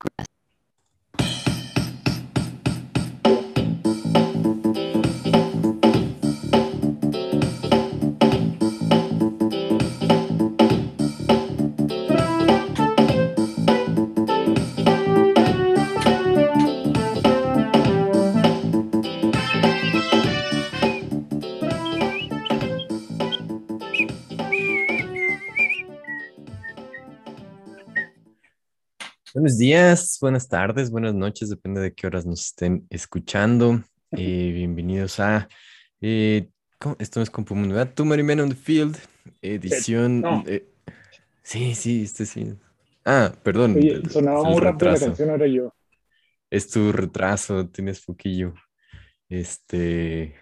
grass Buenos días, buenas tardes, buenas noches, depende de qué horas nos estén escuchando. Eh, bienvenidos a eh, esto es Compumunidad, Tu Many Men on the Field, edición. sí, sí, este sí. Ah, perdón. Oye, sonaba muy rápido la canción, ahora yo. Es tu retraso, tienes poquillo. Este.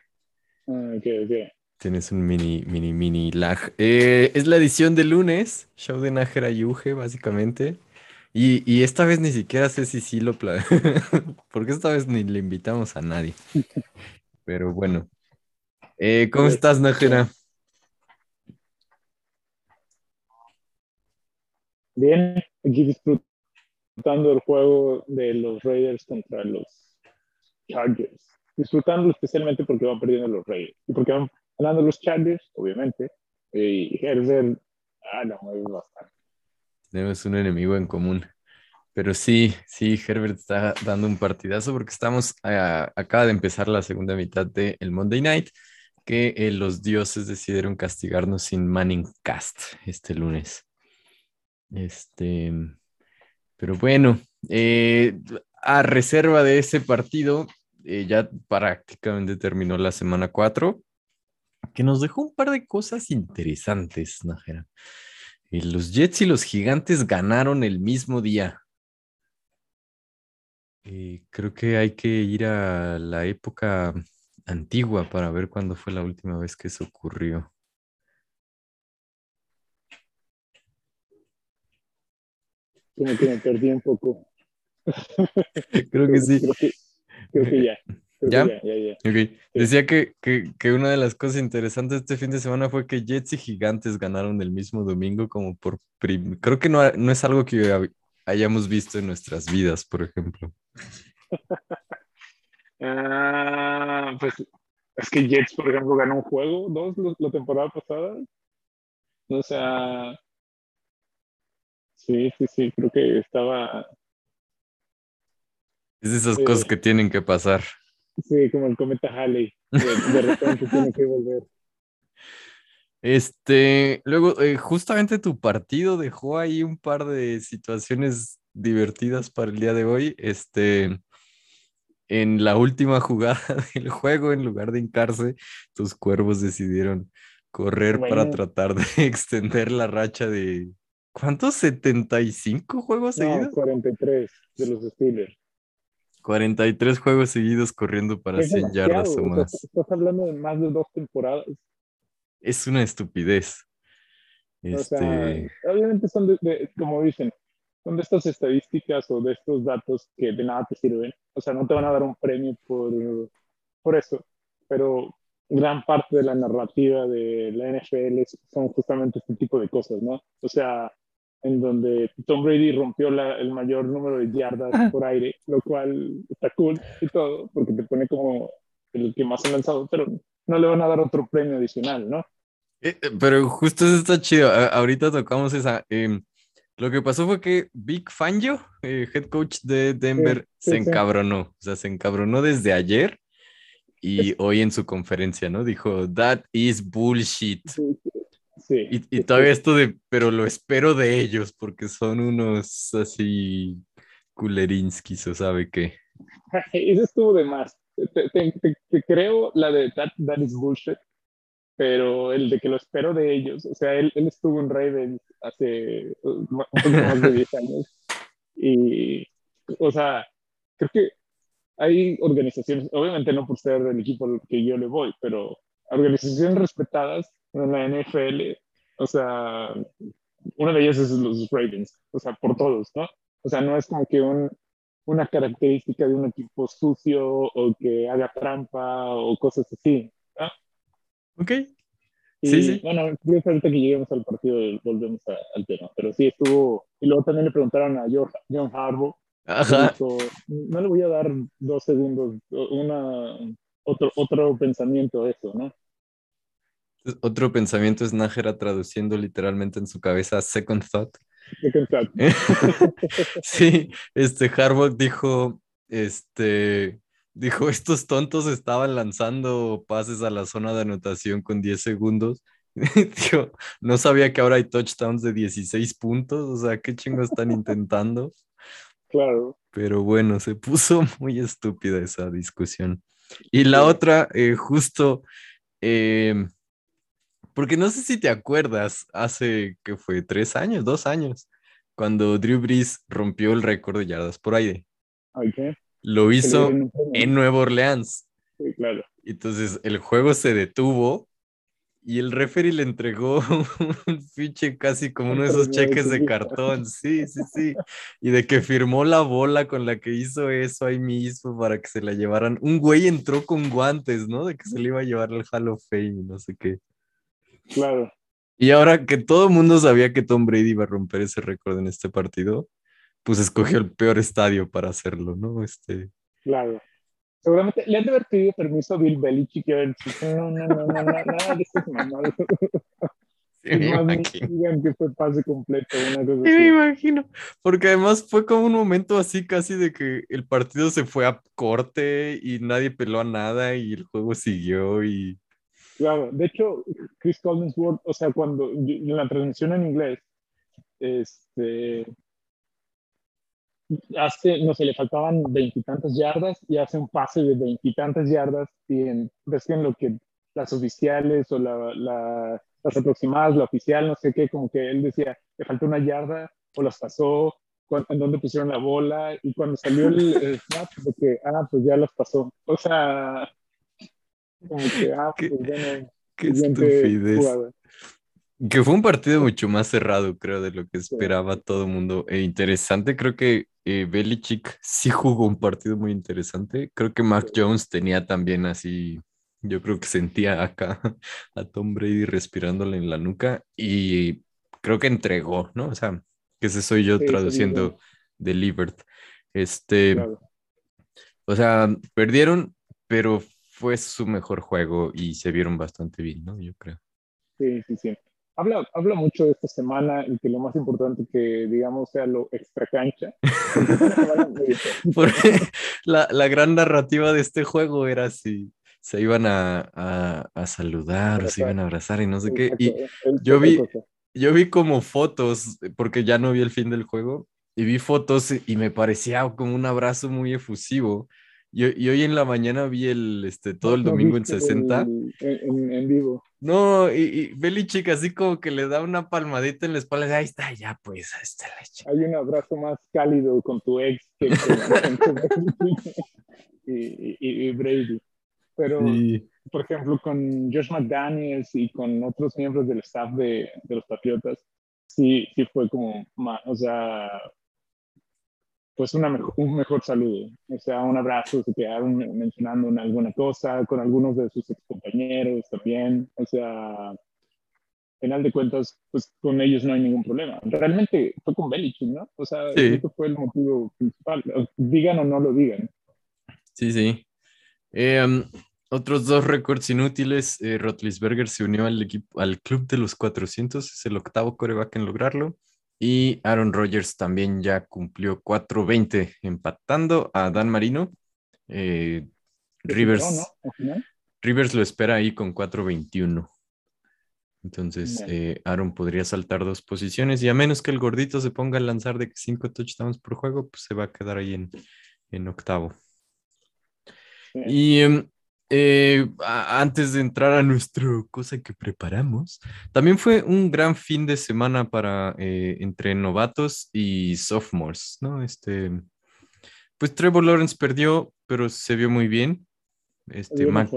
Ah, ok, ok. Tienes un mini, mini, mini lag. Eh, es la edición de lunes, show de Nájera Yuge, básicamente. Y, esta vez ni siquiera sé si sí lo porque esta vez ni le invitamos a nadie. Pero bueno. Eh, ¿Cómo estás, Nájera? Bien, aquí disfrutando el juego de los Raiders contra los Chargers. Disfrutando especialmente porque van perdiendo los Raiders. Y porque van ganando los Chargers, obviamente. Y Herbert, ah, no, es bastante. Tenemos un enemigo en común. Pero sí, sí, Herbert está dando un partidazo porque estamos, acaba de empezar la segunda mitad del el Monday Night, que eh, los dioses decidieron castigarnos sin Manning Cast este lunes. Este, pero bueno, eh, a reserva de ese partido, eh, ya prácticamente terminó la semana 4, que nos dejó un par de cosas interesantes, Najera los Jets y los Gigantes ganaron el mismo día. creo que hay que ir a la época antigua para ver cuándo fue la última vez que eso ocurrió. Como que me perdí un poco. creo que sí. creo que ya. ¿Ya? Decía que, una de las cosas interesantes este fin de semana fue que Jets y Gigantes ganaron el mismo domingo como por... Creo que no, es algo que hayamos visto en nuestras vidas, por ejemplo. Ah, pues es que Jets, por ejemplo, ganó un juego, dos, la temporada pasada. O sea, sí, sí, sí, creo que estaba... Es de esas cosas que tienen que pasar. Sí, como el cometa Halley. De, repente tiene que volver. Este, luego, eh, justamente tu partido dejó ahí un par de situaciones divertidas para el día de hoy. Este, en la última jugada del juego, en lugar de hincarse, tus cuervos decidieron correr para tratar de extender la racha de ¿cuántos? ¿75 juegos no, seguidos? 43 de los Steelers. 43 juegos seguidos corriendo para 100 yardas o más. Estás hablando de más de dos temporadas. Es una estupidez. Este... obviamente son, de, como dicen, son de estas estadísticas o de estos datos que de nada te sirven. O sea, no te van a dar un premio por, por eso, pero gran parte de la narrativa de la NFL son justamente este tipo de cosas, ¿no? O sea, en donde Tom Brady rompió el mayor número de yardas por aire, lo cual está cool y todo, porque te pone como el que más ha lanzado, pero no le van a dar otro premio adicional, ¿no? Eh, eh, pero justo eso está chido. ahorita tocamos esa. Em, lo que pasó fue que Vic Fangio, eh, head coach de Denver, se encabronó. O sea, se encabronó desde ayer y hoy en su conferencia, ¿no? Dijo, that is bullshit. Y, todavía esto de, pero lo espero de ellos porque son unos así culerinskis o sabe qué. Eso estuvo de más. Te, creo la de that, is bullshit, pero el de que lo espero de ellos, o sea, él, él estuvo en Ravens hace un poco más de 10 años y, o sea, creo que hay organizaciones, obviamente no por ser el equipo al que yo le voy, pero organizaciones respetadas en la NFL, o sea, una de ellas es los Ravens, o sea, por todos, ¿no? O sea, no es como que un, una característica de un equipo sucio o que haga trampa o cosas así, ¿no? Ok. sí, sí. Bueno, ahorita que lleguemos al partido volvemos al tema, pero sí estuvo. Y luego también le preguntaron a John Harbaugh Ajá. no le voy a dar dos segundos, una, otro, otro pensamiento eso, ¿no? Otro pensamiento es Nájera traduciendo literalmente en su cabeza second thought. Second thought. sí, este Harbaugh dijo, este, dijo, estos tontos estaban lanzando pases a la zona de anotación con 10 segundos. No sabía que ahora hay touchdowns de 16 puntos, o sea, qué chingo están intentando. Claro. Pero bueno, se puso muy estúpida esa discusión. Y la otra, eh, justo, eh, porque no sé si te acuerdas, hace que fue tres años, dos años, cuando Drew Brees rompió el récord de yardas por aire. Okay. Lo hizo en Nueva Orleans. Sí, claro. Entonces el juego se detuvo y el referee le entregó un fiche casi como uno de esos cheques de cartón. Sí, sí, sí. Y de que firmó la bola con la que hizo eso ahí mismo para que se la llevaran. Un güey entró con guantes, ¿no? De que se le iba a llevar al Hall of Fame no sé qué. Claro. Y ahora que todo el mundo sabía que Tom Brady iba a romper ese récord en este partido, pues escogió el peor estadio para hacerlo, ¿no? Este... Claro. Seguramente le han de haber pedido permiso a Bill Belichick y haber dicho, no, no, no, no, no, nada de estos mamados. Sí, me imagino. que fue pase completo, una cosa sí, me imagino. Porque además fue como un momento así casi de que el partido se fue a corte y nadie peló a nada y el juego siguió y... Claro, de hecho, Chris Collinsworth, o sea, cuando en la transmisión en inglés, este, hace, no sé, le faltaban veintitantas yardas y hace un pase de veintitantas yardas y en, ves en lo que las oficiales o la, la, las aproximadas, la oficial, no sé qué, como que él decía, le faltó una yarda o las pasó, en dónde pusieron la bola y cuando salió el, snap de que, ah, pues ya las pasó. O sea, como que, ah, pues bueno. Qué estupidez. Que fue un partido mucho más cerrado, creo, de lo que esperaba todo el mundo. E interesante, creo que eh, Belichick sí jugó un partido muy interesante. Creo que Mac Jones tenía también así, yo creo que sentía acá a Tom Brady respirándole en la nuca y creo que entregó, ¿no? O sea, que ese soy yo traduciendo delivered. Este, o sea, perdieron, pero fue su mejor juego y se vieron bastante bien, ¿no? Yo creo. Sí, sí, sí habla, habla mucho de esta semana y que lo más importante que, digamos, sea lo extra cancha. la, la, gran narrativa de este juego era si se iban a, a, a saludar o se iban a abrazar y no sé qué. Y yo vi, yo vi como fotos, porque ya no vi el fin del juego, y vi fotos y me parecía como un abrazo muy efusivo. Y, y, hoy en la mañana vi el, este, todo el domingo en 60. en, en, vivo. No, y, y Belichick así como que le da una palmadita en la espalda. Ahí está, ya pues, ahí está la Hay un abrazo más cálido con tu ex que con, y, y, Brady. Pero, por ejemplo, con Josh McDaniels y con otros miembros del staff de, de los Patriotas, sí, sí fue como, o sea, pues una un mejor saludo, o sea, un abrazo, se quedaron mencionando en alguna cosa, con algunos de sus compañeros también, o sea, final de cuentas, pues con ellos no hay ningún problema. Realmente fue con Belichick, ¿no? O sea, sí. fue el motivo principal, digan o no lo digan. Sí, sí. Eh, um, otros dos récords inútiles, eh, Rotlisberger se unió al, equipo, al club de los 400, es el octavo coreback en lograrlo. Y Aaron Rodgers también ya cumplió 4-20, empatando a Dan Marino. Eh, Rivers, Rivers lo espera ahí con 4-21. Entonces, eh, Aaron podría saltar dos posiciones y a menos que el gordito se ponga a lanzar de 5 touchdowns por juego, pues se va a quedar ahí en, en octavo. Y em, eh, antes de entrar a nuestra cosa que preparamos, también fue un gran fin de semana para eh, entre novatos y sophomores, ¿no? Este, pues Trevor Lawrence perdió, pero se vio muy bien. Este, Mac,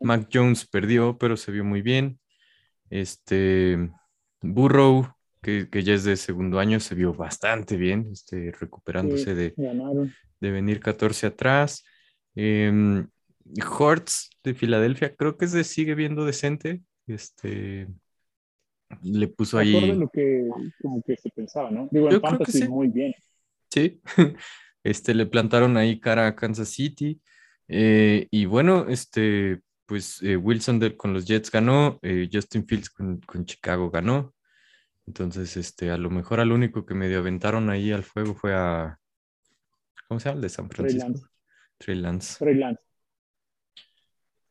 Mac, Jones perdió, pero se vio muy bien. Este, Burrow, que, que, ya es de segundo año, se vio bastante bien, este, recuperándose de, de venir 14 atrás. Eh, Hortz de Filadelfia, creo que se sigue viendo decente. Este le puso ahí. lo que, como que se pensaba, ¿no? Digo, en fantasy muy bien. Sí. este, le plantaron ahí cara a Kansas City. eh, y bueno, este, pues eh, Wilson de- con los Jets ganó, eh, Justin Fields con, con Chicago ganó. Entonces, este, a lo mejor al único que medio aventaron ahí al fuego fue a, ¿cómo se llama? El de San Trey Francisco. Lance. Trey Lance. Trey Lance.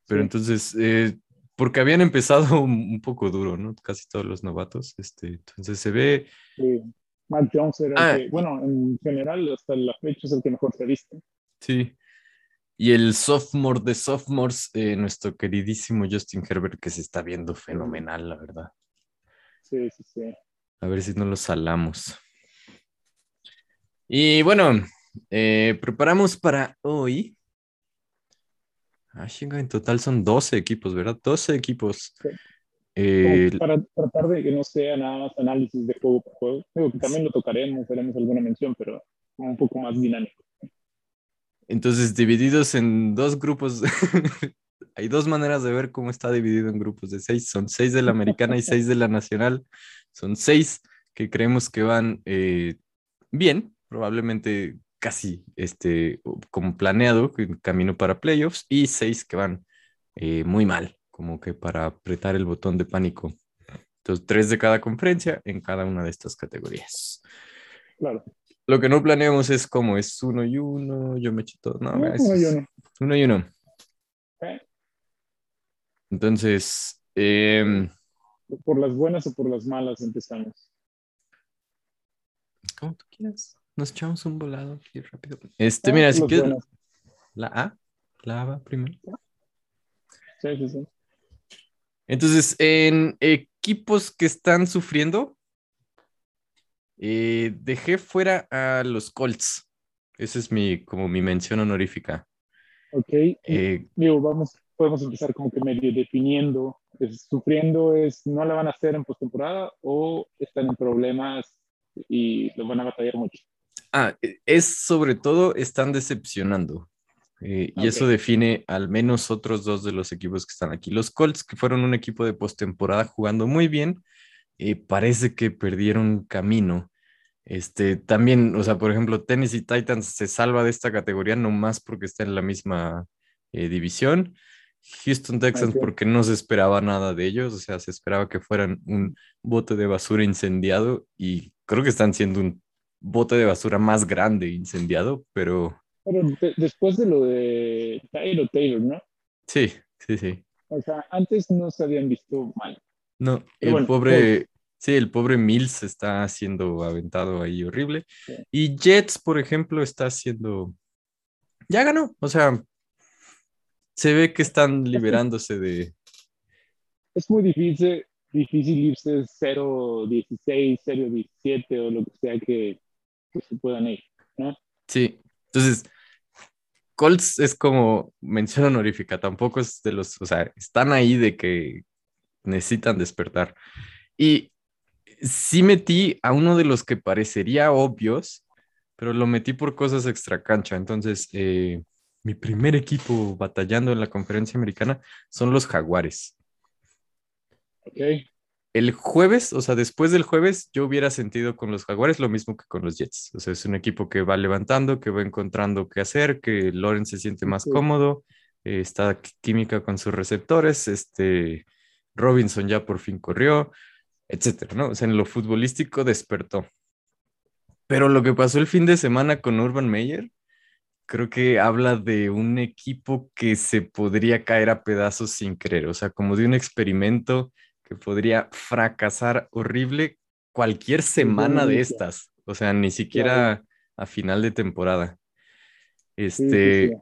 Pero Sí. entonces, eh, porque habían empezado un, poco duro, ¿no? Casi todos los novatos. Este, entonces se ve, Sí. Mac Jones era Ah. el que, bueno, en general, hasta la fecha es el que mejor se viste. sí. Y el sophomore de sophomores, eh, nuestro queridísimo Justin Herbert, que se está viendo fenomenal, la verdad. Sí, sí, sí. A ver si no lo salamos. Y bueno, eh, preparamos para hoy. Ah, chinga, en total son 12 equipos, ¿verdad? 12 equipos. Sí. Eh, para tratar de que no sea nada más análisis de juego por juego. Digo que también lo tocaremos, haremos alguna mención, pero un poco más dinámico. entonces, divididos en dos grupos. Hay dos maneras de ver cómo está dividido en grupos de seis. Son seis de la americana y seis de la nacional. Son seis que creemos que van eh, bien, probablemente casi este, como planeado, camino para playoffs, y seis que van eh, muy mal, como que para apretar el botón de pánico. Entonces, tres de cada conferencia en cada una de estas categorías. Claro. Lo que no planeamos es cómo es uno y uno, yo me echo todo. No, No, uno y uno. Entonces, em, Por las buenas o por las malas empezamos. como tú quieras. Nos echamos un volado aquí rápido. Este, Ah, mira, si quieres. La A, la A va primero. Sí, sí, sí. Entonces, en equipos que están sufriendo, eh, dejé fuera a los Colts. Esa es mi, como mi mención honorífica. Ok. Eh, Digo, vamos, podemos empezar como que medio definiendo. Es, sufriendo es, no la van a hacer en postemporada o están en problemas y lo van a batallar mucho. Ah, es sobre todo, están decepcionando. Eh, y eso define al menos otros dos de los equipos que están aquí. Los Colts, que fueron un equipo de postemporada jugando muy bien, eh, parece que perdieron camino. Este, también, o sea, por ejemplo, Tennessee Titans se salva de esta categoría nomás porque está en la misma eh, división. Houston Texans porque no se esperaba nada de ellos, o sea, se esperaba que fueran un bote de basura incendiado y creo que están siendo un bote de basura más grande incendiado, pero Pero de- después de lo de Tyler Taylor, ¿no? sí, sí, sí. O sea, antes no se habían visto mal. No, Pero el bueno, pobre, sí, el pobre Mills está siendo aventado ahí horrible. Sí. Y Jets, por ejemplo, está haciendo, ya ganó, o sea, se ve que están liberándose de, Es muy difícil, difícil irse 0-16, 0-17 o lo que sea que, que se puedan ir, ¿no? sí. Entonces, Colts es como mención honorífica, tampoco es de los, o sea, están ahí de que necesitan despertar. Y sí metí a uno de los que parecería obvios, pero lo metí por cosas extra cancha. Entonces, eh, mi primer equipo batallando en la conferencia americana son los Jaguares. Ok, El jueves, o sea, después del jueves, yo hubiera sentido con los Jaguares lo mismo que con los Jets. O sea, es un equipo que va levantando, que va encontrando qué hacer, que Lawrence se siente más Sí. cómodo, eh, está química con sus receptores, este Robinson ya por fin corrió, etcétera, ¿no? O sea, en lo futbolístico despertó. Pero lo que pasó el fin de semana con Urban Meyer, creo que habla de un equipo que se podría caer a pedazos sin querer, o sea, como de un experimento que podría fracasar horrible cualquier semana de estas, o sea, ni siquiera a final de temporada. Este,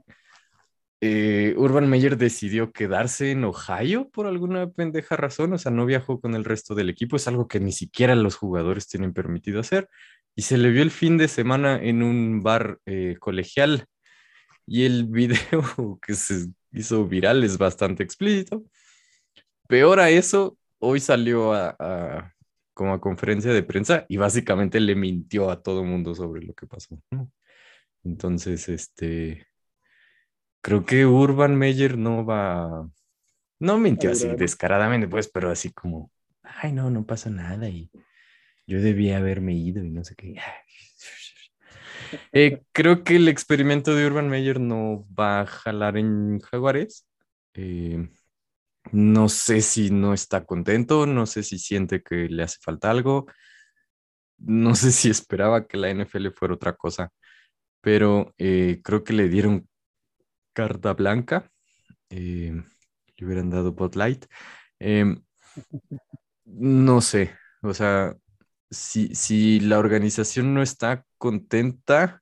eh, Urban Meyer decidió quedarse en Ohio por alguna pendeja razón, o sea, no viajó con el resto del equipo, es algo que ni siquiera los jugadores tienen permitido hacer, y se le vio el fin de semana en un bar eh, colegial, y el video que se hizo viral es bastante explícito. Peor a eso, hoy salió a, a- como a conferencia de prensa y básicamente le mintió a todo mundo sobre lo que pasó. ¿no? Entonces, este, creo que Urban Meyer no va, no mintió así descaradamente, pues, pero así como, ay, no, no pasa nada y yo debía haberme ido y no sé qué. Eh, creo que el experimento de Urban Meyer no va a jalar en Jaguares. Eh, no sé si no está contento, no sé si siente que le hace falta algo, no sé si esperaba que la NFL fuera otra cosa, pero eh, creo que le dieron carta blanca, le hubieran dado Bud Light. Em, no sé, o sea, si, si la organización no está contenta,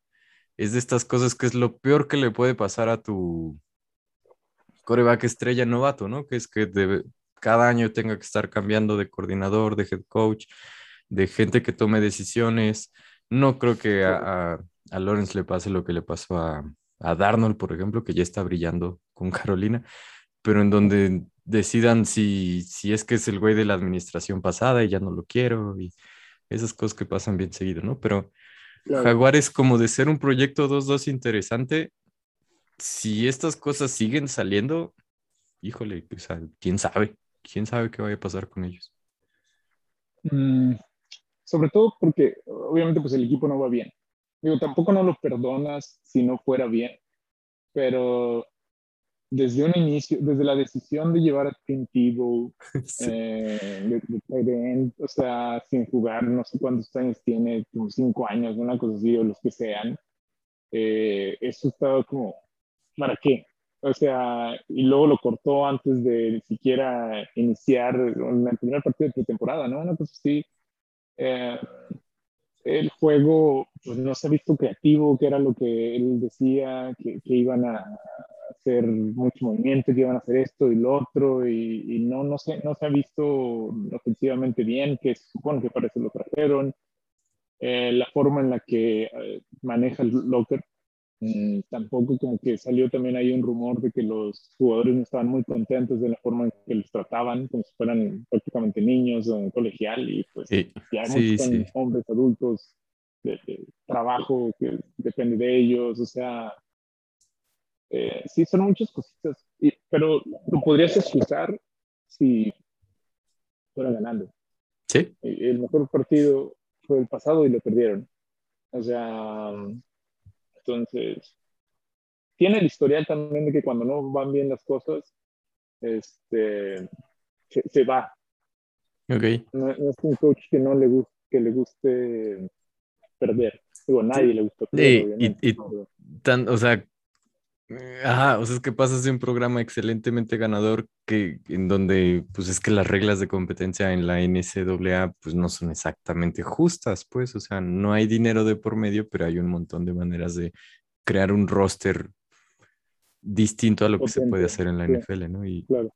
es de estas cosas que es lo peor que le puede pasar a tu coreback estrella novato, ¿no? Que es que cada año tenga que estar cambiando de coordinador, de head coach, de gente que tome decisiones. No creo que a, a, Lawrence le pase lo que le pasó a, a Darnold, por ejemplo, que ya está brillando con Carolina, pero en donde decidan si, si es que es el güey de la administración pasada y ya no lo quiero y esas cosas que pasan bien seguido, ¿no? Pero Jaguares como de ser un proyecto 2-2 interesante, si estas cosas siguen saliendo, híjole, o sea, quién sabe, quién sabe qué vaya a pasar con ellos. Mm, sobre todo porque obviamente pues el equipo no va bien. Digo, tampoco no lo perdonas si no fuera bien, pero desde un inicio, desde la decisión de llevar a Tim Tebow, eh, de, o sea, sin jugar, no sé cuántos años tiene, como cinco años, una cosa así, o los que sean, eh, eso estaba como, ¿para qué? O sea, y luego lo cortó antes de ni siquiera iniciar el primer partido de temporada, ¿no? Una cosa así. Eh, el juego pues, no se ha visto creativo, que era lo que él decía, que, que iban a, hacer mucho movimiento, que iban a hacer esto y lo otro, y, no, no, se, no se ha visto ofensivamente bien, que supone que parece lo trajeron. Eh, la forma en la que eh, maneja el locker, mm, tampoco como que salió también ahí un rumor de que los jugadores no estaban muy contentos de la forma en que los trataban, como si fueran prácticamente niños o colegial, y pues ya son hombres adultos de, trabajo que depende de ellos, o sea, eh, sí, son muchas cositas, pero lo podrías excusar si fuera ganando. Sí. El mejor partido fue el pasado y lo perdieron. O sea, entonces, tiene el historial también de que cuando no van bien las cosas, este, se, va. Okay. No, es un coach que no le guste, que le guste perder. Digo, nadie le gusta perder. y, y tan, o sea, Ajá, o sea, es que pasas de un programa excelentemente ganador que en donde pues es que las reglas de competencia en la NCAA pues no son exactamente justas, pues, o sea, no hay dinero de por medio, pero hay un montón de maneras de crear un roster distinto a lo que se puede hacer en la NFL, ¿no? Y claro.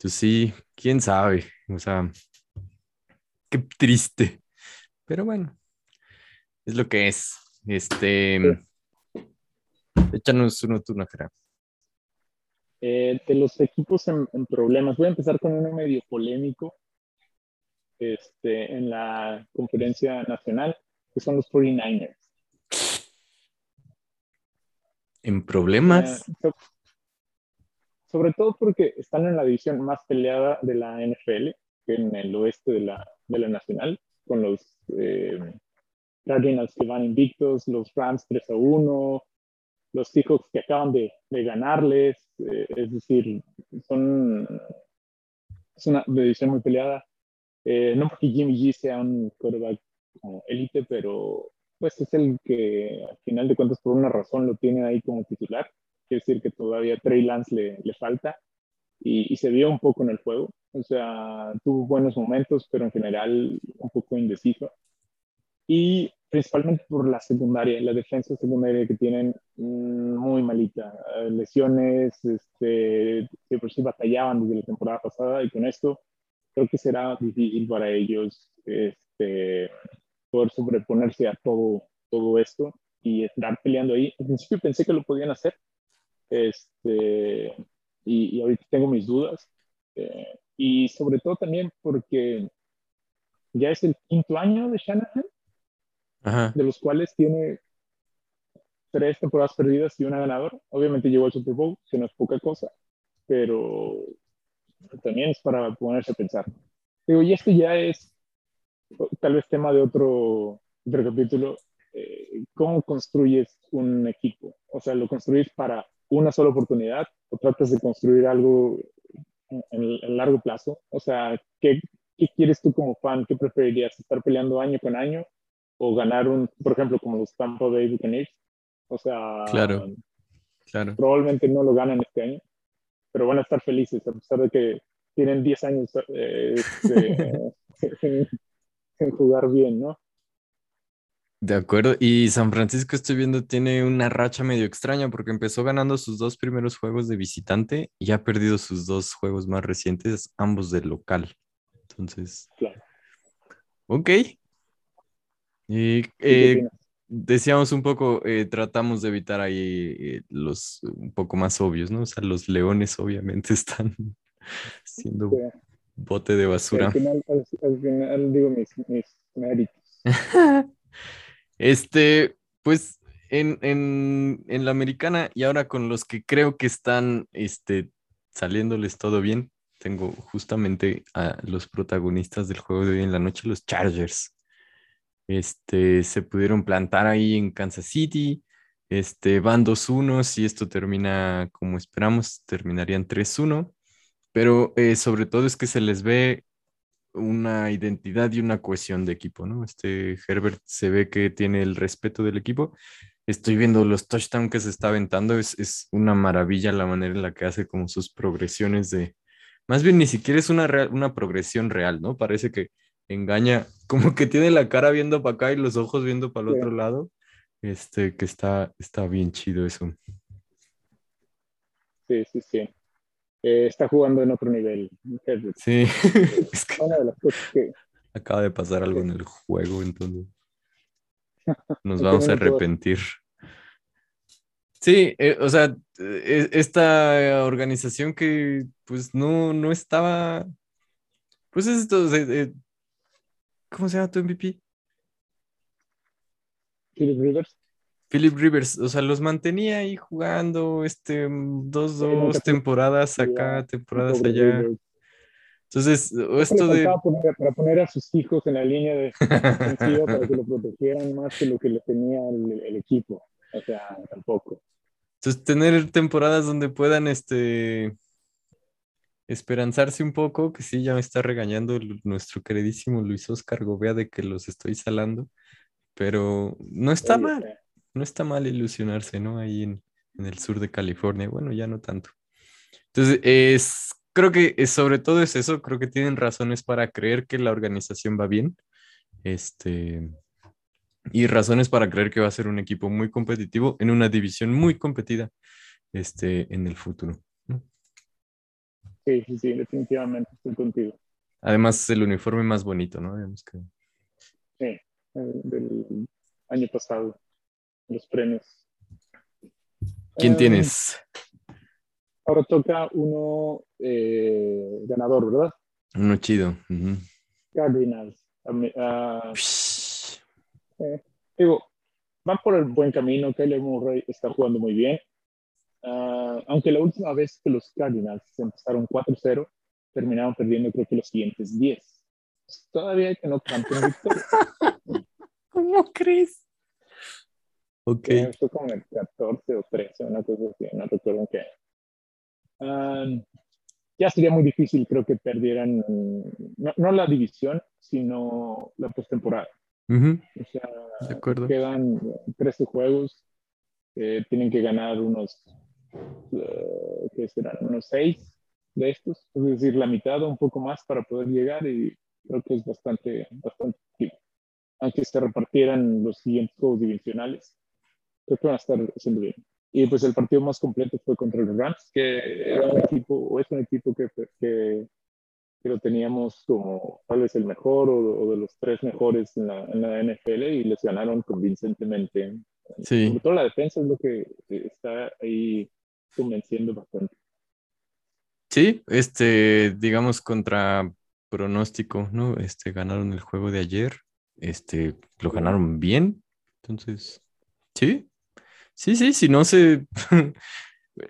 pues sí, quién sabe, o sea, qué triste, pero bueno, es lo que es. Este, Échanos uno tú, Najera. Eh, de los equipos en, problemas, voy a empezar con uno medio polémico este, en la conferencia nacional, que son los 49ers. ¿En problemas? Eh, sobre todo porque están en la división más peleada de la NFL, que en el oeste de la, de la nacional, con los eh, Cardinals que van invictos, los Rams 3 a 1, los Seahawks que acaban de, de ganarles, eh, es decir, son es una división muy peleada. Eh, no porque Jimmy G sea un quarterback élite, pero pues es el que al final de cuentas por una razón lo tiene ahí como titular. Quiere decir que todavía Trey Lance le, le falta y, y, se vio un poco en el juego. O sea, tuvo buenos momentos, pero en general un poco indeciso. Y principalmente por la secundaria, la defensa secundaria que tienen mm, muy malita. Eh, lesiones, este, que por sí batallaban desde la temporada pasada y con esto creo que será difícil para ellos este, poder sobreponerse a todo, todo esto y estar peleando ahí. Al principio pensé que lo podían hacer este, y, y ahorita tengo mis dudas. Eh, y sobre todo también porque ya es el quinto año de Shanahan de los cuales tiene tres temporadas perdidas y una ganadora. Obviamente llegó al Super Bowl, que no es poca cosa, pero también es para ponerse a pensar. Digo, y esto ya es tal vez tema de otro, capítulo. eh, cómo construyes un equipo. O sea, ¿lo construyes para una sola oportunidad o tratas de construir algo en, largo plazo? O sea, ¿qué, ¿qué quieres tú como fan? ¿Qué preferirías? ¿Estar peleando año con año o ganar un, por ejemplo, como los Tampa Bay Buccaneers? O sea, claro, claro. probablemente no lo ganan este año, pero van a estar felices a pesar de que tienen 10 años eh, este, en jugar bien, ¿no? De acuerdo. Y San Francisco, estoy viendo, tiene una racha medio extraña porque empezó ganando sus dos primeros juegos de visitante y ha perdido sus dos juegos más recientes, ambos de local. Entonces. Claro. Ok. Y eh, decíamos un poco, eh, tratamos de evitar ahí eh, los un poco más obvios, ¿no? O sea, los leones obviamente están siendo bote de basura. Al final, digo mis, mis méritos. Este, pues en, en, la americana y ahora con los que creo que están este, saliéndoles todo bien, tengo justamente a los protagonistas del juego de hoy en la noche, los Chargers. Este, se pudieron plantar ahí en Kansas City. Este, van 2-1, si esto termina como esperamos, terminarían 3-1. Pero eh, sobre todo es que se les ve una identidad y una cohesión de equipo, ¿no? Este Herbert se ve que tiene el respeto del equipo. Estoy viendo los touchdowns que se está aventando, es, es, una maravilla la manera en la que hace como sus progresiones de... Más bien ni siquiera es una, una progresión real, ¿no? Parece que engaña, como que tiene la cara viendo para acá y los ojos viendo para el otro lado. Este, que está, está bien chido eso. Sí, sí, sí. Eh, está jugando en otro nivel. Sí. Acaba de pasar algo en el juego, entonces. Nos vamos a arrepentir. Sí, eh, o sea, e, esta organización que pues no, no estaba. Pues es esto. ¿Cómo se llama tu MVP? Philip Rivers. Philip Rivers, o sea, los mantenía ahí jugando, este, dos, dos temporadas acá, temporadas allá. Entonces, esto de... para poner a sus hijos en la línea de para que lo protegieran más que lo que le tenía el, equipo. O sea, tampoco. Entonces, tener temporadas donde puedan, este, esperanzarse un poco, que sí, ya me está regañando nuestro queridísimo Luis Oscar Gobea de que los estoy salando, pero no está mal no está mal ilusionarse, ¿no? Ahí en, el sur de California. Bueno, ya no tanto. Entonces, es, creo que sobre todo es eso, creo que tienen razones para creer que la organización va bien. Este, y razones para creer que va a ser un equipo muy competitivo en una división muy competida este, en el futuro. Sí, sí, sí, definitivamente estoy contigo. Además, es el uniforme más bonito, ¿no? que... Sí, del año pasado los premios. ¿Quién em, tienes? Ahora toca uno eh, ganador, ¿verdad? Uno chido. Cardinals. Eh, digo, van por el buen camino. Kyler Murray está jugando muy bien. Ah, aunque la última vez que los Cardinals empezaron 4-0, terminaron perdiendo creo que los siguientes 10. Todavía hay que no canten victoria. ¿Cómo crees? Ok. Fue como el 14 o 13, una cosa así, no recuerdo qué. ya sería muy difícil, creo que perdieran, no, la división, sino la postemporada. O sea, de acuerdo. quedan 13 juegos, eh, tienen que ganar unos, uh, ¿qué serán? Unos 6 de estos, es decir, la mitad o un poco más para poder llegar y creo que es bastante, bastante aunque se repartieran los siguientes juegos divisionales creo que van a estar haciendo bien. Y pues el partido más completo fue contra los Rams, que era un equipo, o es un equipo que, que, que lo teníamos como tal vez el mejor o, de los tres mejores en la, en la, NFL y les ganaron convincentemente. Sí. Sobre todo la defensa es lo que está ahí convenciendo bastante. Sí, este, digamos, contra pronóstico, ¿no? Este, ganaron el juego de ayer, este, lo ganaron bien, entonces, sí, Sí, sí, si no se...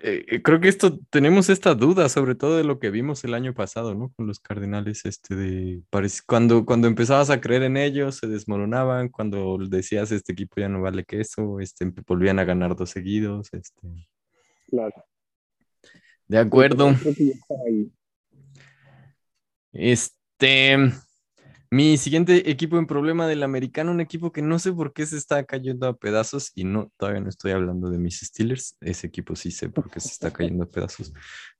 eh, eh, creo que esto tenemos esta duda, sobre todo de lo que vimos el año pasado, ¿no? Con los Cardenales, este de cuando, cuando empezabas a creer en ellos, se desmoronaban, cuando decías este equipo ya no vale queso, este, volvían a ganar dos seguidos, este. Claro. De acuerdo. Este, mi siguiente equipo en problema del americano, un equipo que no sé por qué se está cayendo a pedazos y no, todavía no estoy hablando de mis Steelers, ese equipo sí sé por qué se está cayendo a pedazos,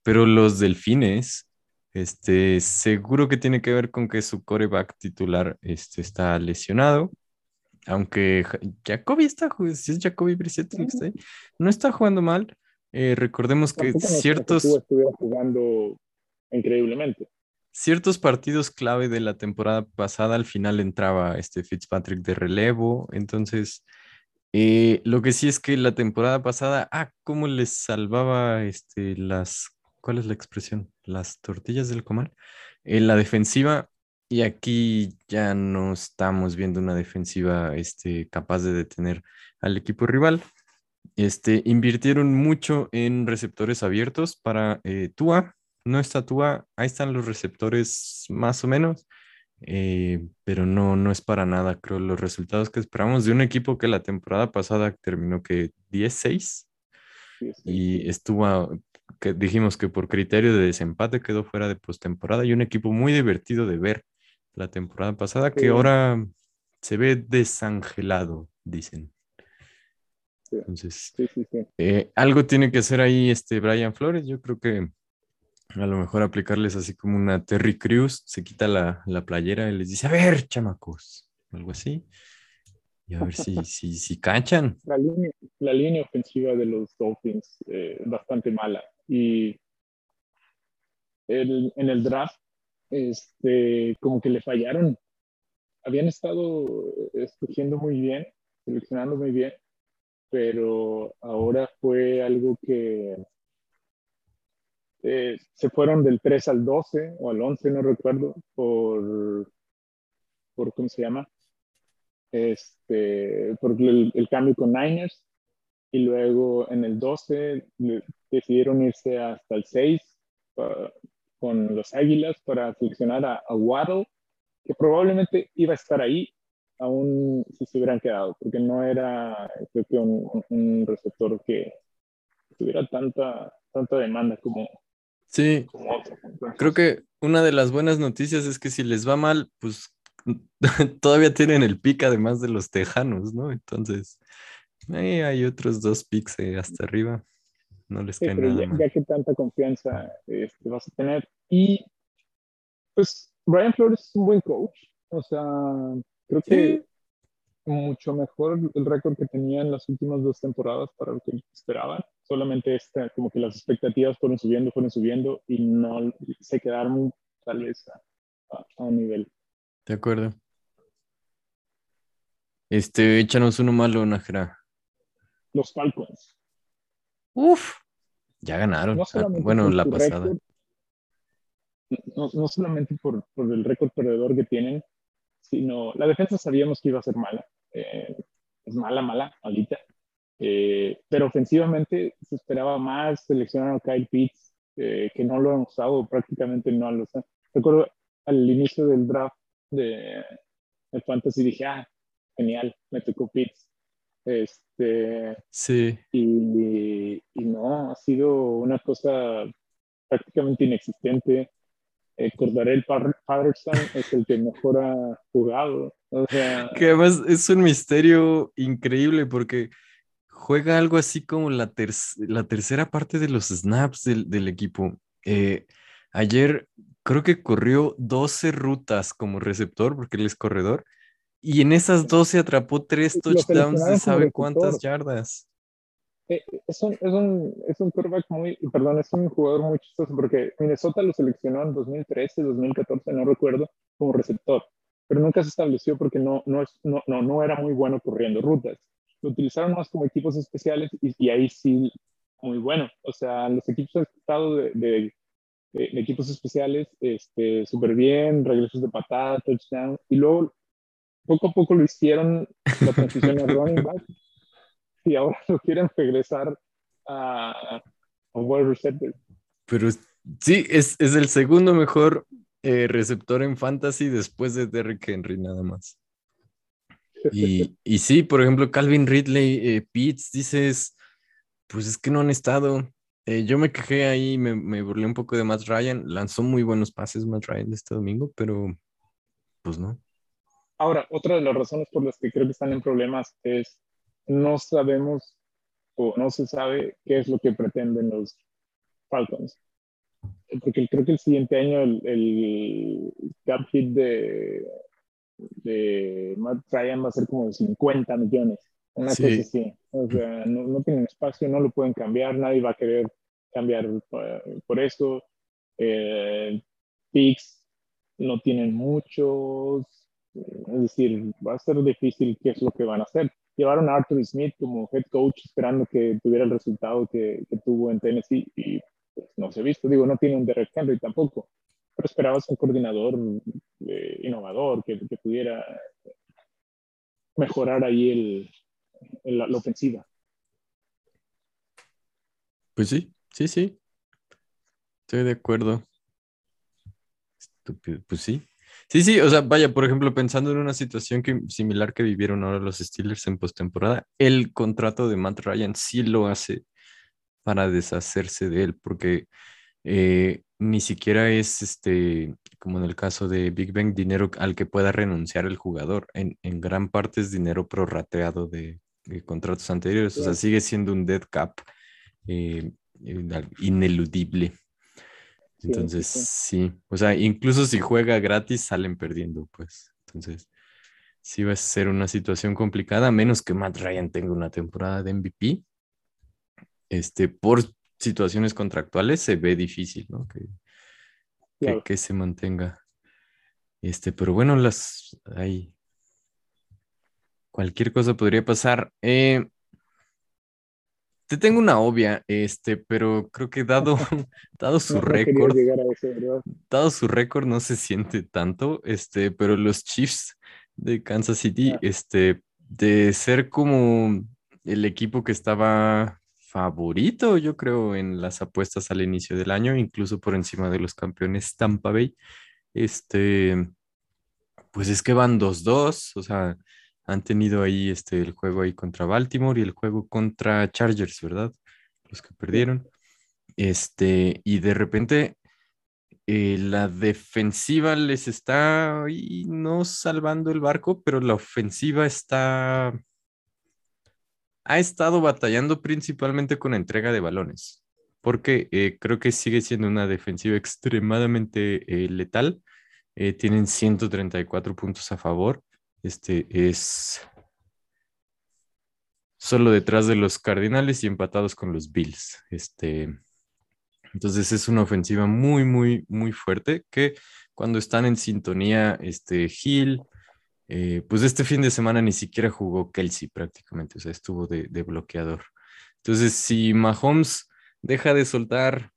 pero los Delfines, este, seguro que tiene que ver con que su coreback titular este, está lesionado, aunque Jacoby está, si es Jacoby Brissett está ahí, no está jugando mal. Eh, recordemos que ciertos... Estuviera jugando increíblemente ciertos partidos clave de la temporada pasada, al final entraba este Fitzpatrick de relevo. Entonces, eh, lo que sí es que la temporada pasada, ah, cómo les salvaba este, las, ¿cuál es la expresión? Las tortillas del comal. En la defensiva, y aquí ya no estamos viendo una defensiva este, capaz de detener al equipo rival. Este, invirtieron mucho en receptores abiertos para eh, Tua, no está Tua, ahí están los receptores más o menos, eh, pero no, no es para nada, creo, los resultados que esperamos de un equipo que la temporada pasada terminó que 10-6 y estuvo, que dijimos que por criterio de desempate quedó fuera de postemporada y un equipo muy divertido de ver la temporada pasada que ahora se ve desangelado, dicen. Entonces, eh, algo tiene que hacer ahí este Brian Flores. Yo creo que a lo mejor aplicarles así como una Terry Crews, se quita la, playera y les dice, a ver, chamacos, algo así. Y a ver si, si, si cachan. La línea, la línea ofensiva de los Dolphins es eh, bastante mala. Y en el draft, este, como que le fallaron. Habían estado escogiendo muy bien, seleccionando muy bien, pero ahora fue algo que eh, se fueron del 3 al 12 o al 11, no recuerdo, por, por ¿cómo se llama? Este, por el, cambio con Niners. Y luego en el 12 decidieron irse hasta el 6 con los Águilas para seleccionar a, Waddle, que probablemente iba a estar ahí aún si se hubieran quedado, porque no era, creo que un, un receptor que tuviera tanta, tanta demanda como, Sí, creo que una de las buenas noticias es que si les va mal, pues todavía tienen el pick además de los tejanos, ¿no? Entonces, ahí hay otros dos picks eh, hasta arriba. No les cae nada ya, ya, que tanta confianza este, vas a tener. Y pues Brian Flores es un buen coach. O sea, creo que mucho mejor el récord que tenía en las últimas dos temporadas para lo que esperaban solamente esta, como que las expectativas fueron subiendo, fueron subiendo y no se quedaron tal vez a, un nivel. De acuerdo. Este, échanos uno malo, Najera. Los Falcons. Uf, ya ganaron. Ah, bueno, la pasada. no, no, solamente por, por el récord perdedor que tienen, sino la defensa sabíamos que iba a ser mala. Eh, es mala, mala, ahorita. Eh, pero ofensivamente se esperaba más, seleccionaron a Kyle Pitts, eh, que no lo han usado, prácticamente no lo usan. Recuerdo al inicio del draft de el Fantasy dije, ah, genial, me tocó Pitts. Este, sí. Y, y no, ha sido una cosa prácticamente inexistente. Eh, el Patterson es el que mejor ha jugado. O sea, que además es un misterio increíble porque juega algo así como la, la tercera parte de los snaps del, equipo. Eh, ayer creo que corrió 12 rutas como receptor, porque él es corredor, y en esas 12 atrapó tres touchdowns de sabe cuántas yardas. Eh, es, un, es, un, es un quarterback muy, perdón, es un jugador muy chistoso porque Minnesota lo seleccionó en 2013, 2014, no recuerdo, como receptor, pero nunca se estableció porque no, no, es, no, no, no era muy bueno corriendo rutas lo utilizaron más como equipos especiales y, ahí sí, muy bueno. O sea, los equipos han estado de, de, equipos especiales este, súper bien, regresos de patada, touchdown, y luego poco a poco lo hicieron la transición a running back y ahora lo quieren regresar a, wide receiver. Pero sí, es, es el segundo mejor eh, receptor en fantasy después de Derrick Henry, nada más. Y, y sí, por ejemplo, Calvin Ridley, eh, Pitts, dices, pues es que no han estado. Eh, yo me quejé ahí, me, me, burlé un poco de Matt Ryan. Lanzó muy buenos pases Matt Ryan este domingo, pero pues no. Ahora, otra de las razones por las que creo que están en problemas es no sabemos o no se sabe qué es lo que pretenden los Falcons. Porque creo que el siguiente año el, el cap hit de, de Matt Ryan va a ser como de 50 millones. Una cosa así. O sea, no, no, tienen espacio, no lo pueden cambiar, nadie va a querer cambiar por, eso. Eh, picks no tienen muchos. Es decir, va a ser difícil qué es lo que van a hacer. Llevaron a Arthur Smith como head coach esperando que tuviera el resultado que, tuvo en Tennessee y pues, no se ha visto. Digo, no tiene un Derek Henry tampoco, pero esperabas un coordinador eh, innovador que, pudiera mejorar ahí el, el, la, ofensiva. Pues sí, sí, sí. Estoy de acuerdo. Estúpido. Pues sí. Sí, sí, o sea, vaya, por ejemplo, pensando en una situación que, similar que vivieron ahora los Steelers en postemporada, el contrato de Matt Ryan sí lo hace para deshacerse de él, porque eh, ni siquiera es este, como en el caso de Big Bang, dinero al que pueda renunciar el jugador. En, en gran parte es dinero prorrateado de, de contratos anteriores, o sea, sigue siendo un dead cap eh, ineludible. Entonces, sí, o sea, incluso si juega gratis, salen perdiendo, pues. Entonces, sí va a ser una situación complicada, a menos que Matt Ryan tenga una temporada de MVP este, por situaciones contractuales se ve difícil, ¿no? Que, que, se mantenga. Este, pero bueno, las hay cualquier cosa podría pasar. Eh, te tengo una obvia, este, pero creo que dado, dado su récord, dado su récord no se siente tanto, este, pero los Chiefs de Kansas City, este, de ser como el equipo que estaba favorito, yo creo, en las apuestas al inicio del año, incluso por encima de los campeones Tampa Bay. Este, pues es que van 2-2, o sea, han tenido ahí este, el juego ahí contra Baltimore y el juego contra Chargers, ¿verdad? Los que perdieron. Este, y de repente eh, la defensiva les está ahí no salvando el barco, pero la ofensiva está ha estado batallando principalmente con entrega de balones, porque eh, creo que sigue siendo una defensiva extremadamente eh, letal. Eh, tienen 134 puntos a favor. Este es solo detrás de los Cardinales y empatados con los Bills. Este, entonces es una ofensiva muy, muy, muy fuerte que cuando están en sintonía, este Hill, eh, pues este fin de semana ni siquiera jugó Kelsey prácticamente, o sea, estuvo de, bloqueador. Entonces, si Mahomes deja de soltar,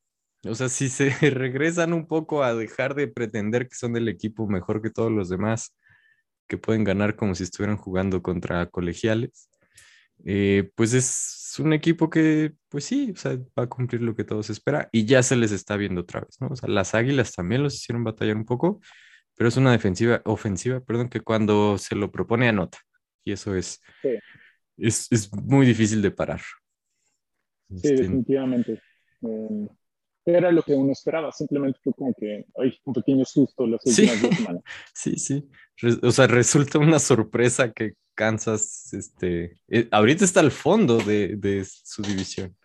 o sea, si se regresan un poco a dejar de pretender que son del equipo mejor que todos los demás, que pueden ganar como si estuvieran jugando contra colegiales, eh, pues es un equipo que, pues sí, o sea, va a cumplir lo que todos esperan y ya se les está viendo otra vez, ¿no? O sea, las Águilas también los hicieron batallar un poco, pero es una defensiva, ofensiva, perdón, que cuando se lo propone anota. Y eso es, es, es, muy difícil de parar. Sí, este, definitivamente. Eh, era lo que uno esperaba, simplemente fue como que, ay, un pequeño susto las últimas sí. dos semanas. Sí, sí. o sea, resulta una sorpresa que Kansas, este, eh, ahorita está al fondo de, de su división.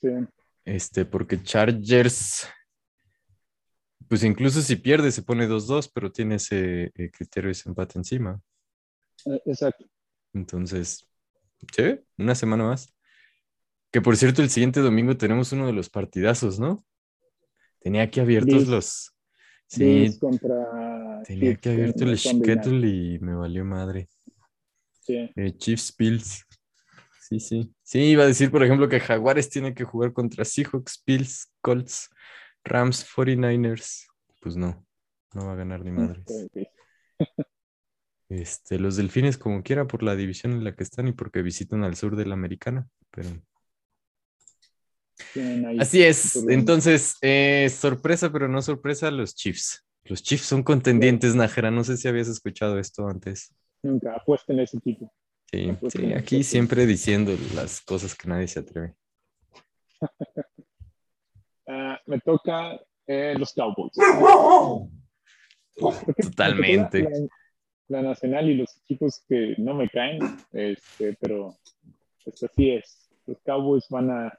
Sí. Este, porque Chargers pues incluso si pierde se pone 2-2, pero tiene ese eh, criterio de empate encima. Eh, exacto. Entonces, sí, una semana más. Que por cierto, el siguiente domingo tenemos uno de los partidazos, ¿no? Tenía aquí abiertos los. Sí. contra tenía aquí abierto el schedule y me valió madre. Sí. Eh, Chiefs Bills. Sí, sí. Sí, iba a decir, por ejemplo, que Jaguares tiene que jugar contra Seahawks, Bills, Colts. Rams 49ers, pues no, no va a ganar ni madres. Este, los delfines como quiera por la división en la que están y porque visitan al sur de la americana, pero Así es. Entonces, eh, sorpresa, pero no sorpresa, los Chiefs. Los Chiefs son contendientes, Nájera. No sé si habías escuchado esto antes. Nunca, apuesta en ese equipo. Sí, sí aquí siempre diciendo las cosas que nadie se atreve. Ah, me toca eh, los Cowboys. Totalmente. La, nacional y los equipos que no me caen, este, pero pues así es. Los Cowboys van a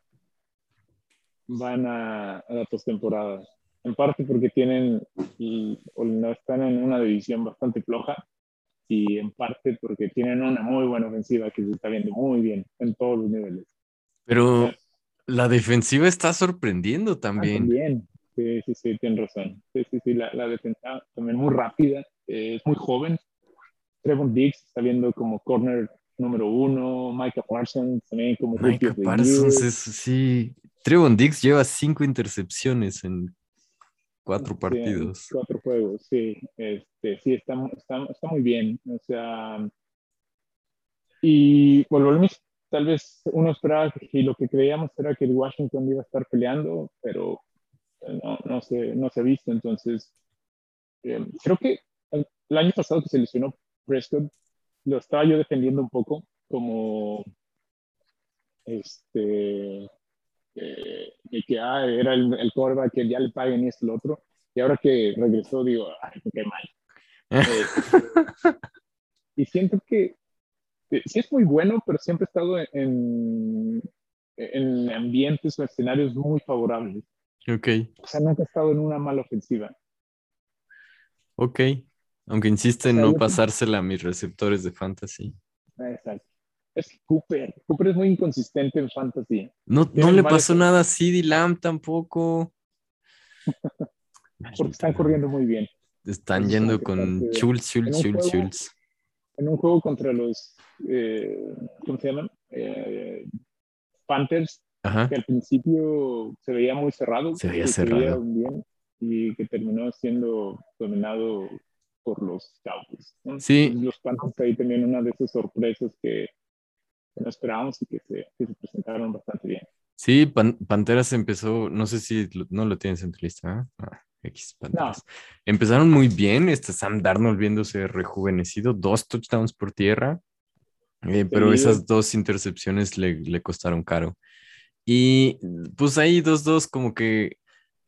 van a, a la postemporada. En parte porque tienen y, no están en una división bastante floja y en parte porque tienen una muy buena ofensiva que se está viendo muy bien en todos los niveles. Pero la defensiva está sorprendiendo ah, también. también, sí, sí, sí, tienen razón. Sí, sí, sí, la, la defensa también muy rápida, eh, es muy joven. Trevor Diggs está viendo como corner número uno, Micah Parsons también como Micah Parsons, es, sí. Trevor Diggs lleva cinco intercepciones en cuatro partidos. cuatro juegos, sí. Este, sí, está, está, está, muy bien. O sea, y volvemos, tal vez uno esperaba y lo que creíamos era que el Washington iba a estar peleando, pero no, no, se, no se ha visto. Entonces, eh, creo que el, año pasado que se lesionó Prescott, lo estaba yo defendiendo un poco como este eh, que ah, era el, el que ya le paguen y esto y lo otro. Y ahora que regresó, digo, ay, qué mal. Eh, y siento que sí es muy bueno, pero siempre ha estado en, en ambientes o escenarios muy favorables. Ok. O sea, nunca ha estado en una mala ofensiva. Ok. Aunque insiste en no pasársela a mis receptores de fantasy. Exacto. Es Cooper. Cooper es muy inconsistente en fantasy. No, no le pasó nada a CD Lamb tampoco. Porque están corriendo muy bien. Están yendo con Schultz, Schultz, Schultz, Schultz. En un juego contra los, eh, ¿cómo se llaman? Eh, Panthers, que al principio se veía muy cerrado. Se veía cerrado. bien, y que terminó siendo dominado por los Cowboys. Sí. Los Panthers ahí también una de esas sorpresas que, no esperábamos y que se, que se, presentaron bastante bien. Sí, Panteras empezó, no sé si no lo tienes en tu lista, ¿eh? ah, X Panteras. Empezaron muy bien, este Sam Darnold viéndose rejuvenecido, dos touchdowns por tierra, eh, pero esas dos intercepciones le, le, costaron caro. Y pues ahí dos, dos, como que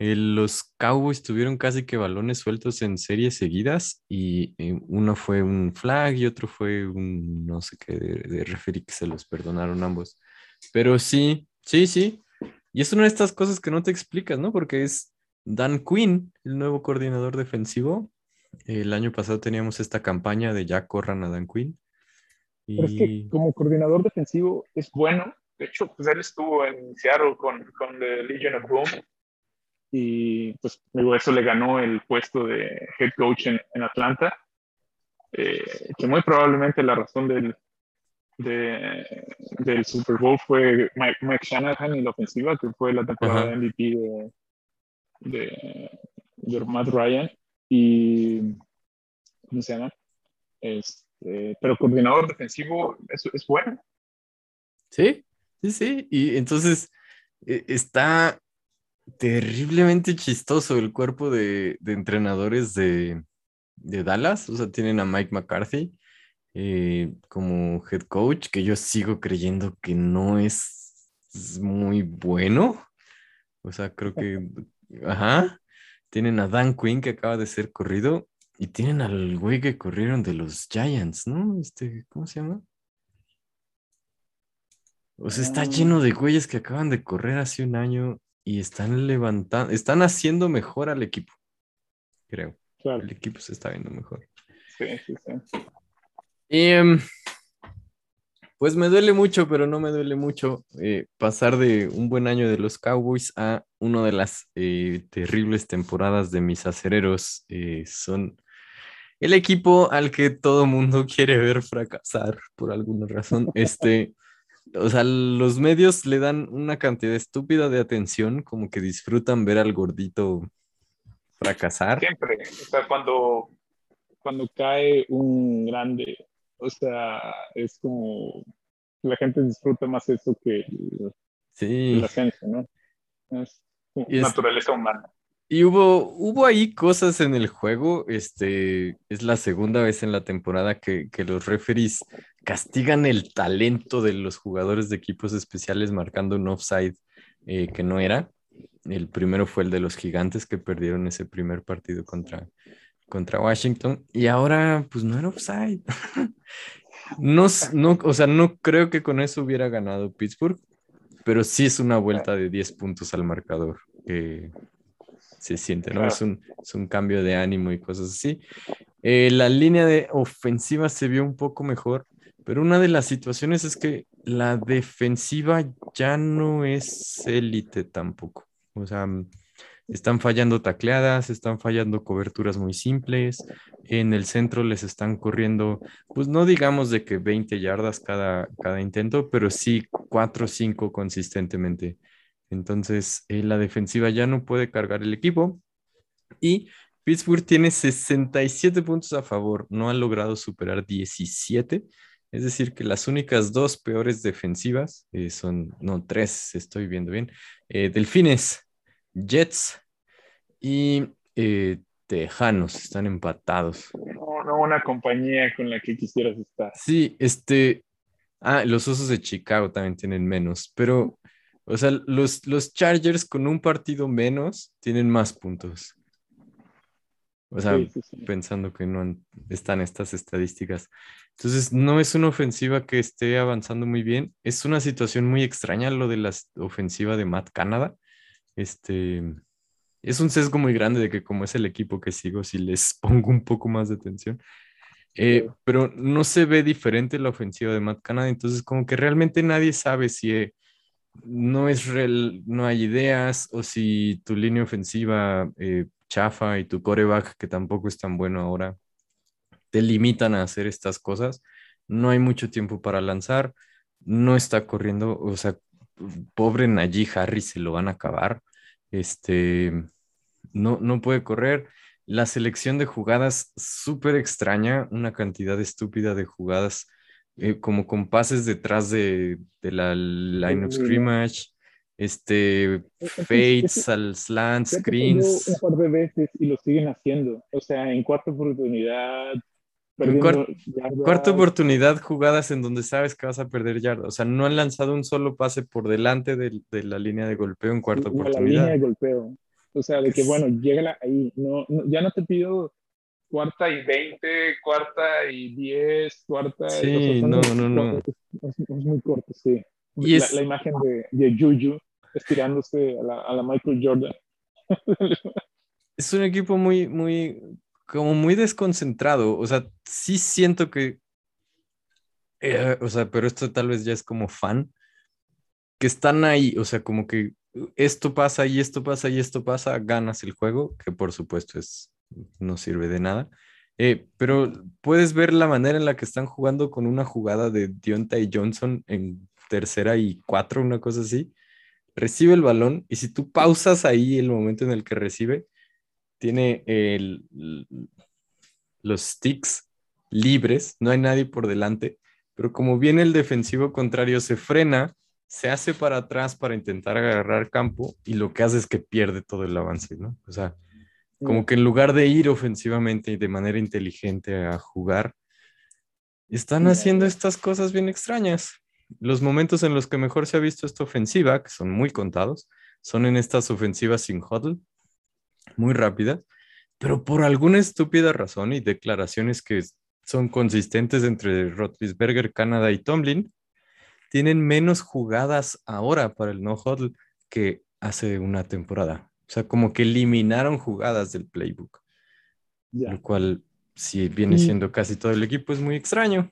eh, los Cowboys tuvieron casi que balones sueltos en series seguidas y eh, uno fue un flag y otro fue un no sé qué de, de referee que se los perdonaron ambos. Pero sí, sí, sí. Y es una de estas cosas que no te explicas, ¿no? Porque es Dan Quinn, el nuevo coordinador defensivo. El año pasado teníamos esta campaña de ya corran a Dan Quinn. Y... Pero es que como coordinador defensivo es bueno. De hecho, pues él estuvo en Seattle con, con The Legion of Boom y pues eso le ganó el puesto de head coach en, Atlanta, eh, que muy probablemente la razón del, del Super Bowl fue Mike, Shanahan y la ofensiva, que fue la temporada de MVP de, de, de, Matt Ryan y ¿cómo se llama? Este, pero coordinador defensivo es, es bueno. Sí, sí, sí. Y entonces e, está terriblemente chistoso el cuerpo de, entrenadores de, Dallas. O sea, tienen a Mike McCarthy eh, como head coach, que yo sigo creyendo que no es muy bueno. O sea, creo que, ajá. Tienen a Dan Quinn que acaba de ser corrido y tienen al güey que corrieron de los Giants, ¿no? Este, ¿cómo se llama? O sea, está ah. lleno de güeyes que acaban de correr hace un año y están levantando, están haciendo mejor al equipo, creo. El equipo se está viendo mejor. Sí, sí, sí. Y, em, pues me duele mucho, pero no me duele mucho eh, pasar de un buen año de los Cowboys a una de las eh, terribles temporadas de mis acereros. Eh, son el equipo al que todo mundo quiere ver fracasar por alguna razón. Este, o sea, los medios le dan una cantidad estúpida de atención, como que disfrutan ver al gordito fracasar. Siempre, o sea, cuando, cuando cae un grande, o sea, es como la gente disfruta más eso que, sí. la gente, ¿no? Es naturaleza humana. Y hubo, hubo ahí cosas en el juego. Este es la segunda vez en la temporada que, que los referees castigan el talento de los jugadores de equipos especiales marcando un offside eh, que no era. El primero fue el de los gigantes que perdieron ese primer partido contra, contra Washington. Y ahora, pues no era offside. no, no, o sea, no creo que con eso hubiera ganado Pittsburgh, pero sí es una vuelta de 10 puntos al marcador se siente, ¿no? Es, un, es un cambio de ánimo y cosas así. Eh, la línea de ofensiva se vio un poco mejor, pero una de las situaciones es que la defensiva ya no es élite tampoco. O sea, están fallando tacleadas, están fallando coberturas muy simples. En el centro les están corriendo, pues no digamos de que 20 yardas cada, cada intento, pero sí 4 o 5 consistentemente. Entonces, eh, la defensiva ya no puede cargar el equipo. Y Pittsburgh tiene 67 puntos a favor, no ha logrado superar 17. Es decir, que las únicas dos peores defensivas eh, son, no, tres, estoy viendo bien, eh, Delfines, Jets y Tejanos, están empatados. No, no una compañía con la que quisieras estar. Sí, este, ah, los Osos de Chicago también tienen menos, pero o sea, los, los Chargers con un partido menos tienen más puntos. O sea, pensando que no están estas estadísticas. Entonces, no es una ofensiva que esté avanzando muy bien. Es una situación muy extraña lo de la ofensiva de Matt Canada. Este, es un sesgo muy grande de que como es el equipo que sigo, si les pongo un poco más de atención. Eh, pero no se ve diferente la ofensiva de Matt Canada. Entonces, como que realmente nadie sabe si no es real, no hay ideas, o si tu línea ofensiva eh, chafa y tu coreback, que tampoco es tan bueno ahora, te limitan a hacer estas cosas. No hay mucho tiempo para lanzar, no está corriendo, o sea, pobre Najee Harris se lo van a acabar. Este, no, no puede correr. La selección de jugadas súper extraña, una cantidad estúpida de jugadas eh, como con pases detrás de, la line of scrimmage, este, fades al slant, screens. Un par de veces y lo siguen haciendo. O sea, en cuarta oportunidad. En cuarta oportunidad, jugadas en donde sabes que vas a perder yardas. O sea, no han lanzado un solo pase por delante de, la línea de golpeo en cuarta oportunidad. La línea de golpeo. O sea, de que, bueno, llega ahí. No, ya no te pido cuarta y 20, cuarta y 10, cuarta. Sí, no, no, no. Es, muy corto, sí. Y la, la, imagen de, de Juju estirándose a la, Michael Jordan. es un equipo muy, muy, como muy desconcentrado. O sea, sí siento que, eh, o sea, pero esto tal vez ya es como fan, que están ahí, o sea, como que esto pasa y esto pasa y esto pasa, ganas el juego, que por supuesto es no sirve de nada. Eh, pero puedes ver la manera en la que están jugando con una jugada de Deontay Johnson en tercera y cuatro, una cosa así. Recibe el balón y si tú pausas ahí el momento en el que recibe, tiene el, los sticks libres, no hay nadie por delante, pero como viene el defensivo contrario, se frena, se hace para atrás para intentar agarrar campo y lo que hace es que pierde todo el avance, ¿no? O sea, como que en lugar de ir ofensivamente y de manera inteligente a jugar, están haciendo estas cosas bien extrañas. Los momentos en los que mejor se ha visto esta ofensiva, que son muy contados, son en estas ofensivas sin huddle, muy rápidas, pero por alguna estúpida razón y declaraciones que son consistentes entre Roethlisberger, Canadá y Tomlin, tienen menos jugadas ahora para el no huddle que hace una temporada. O sea, como que eliminaron jugadas del playbook. Lo cual, si viene siendo casi todo el equipo, es muy extraño.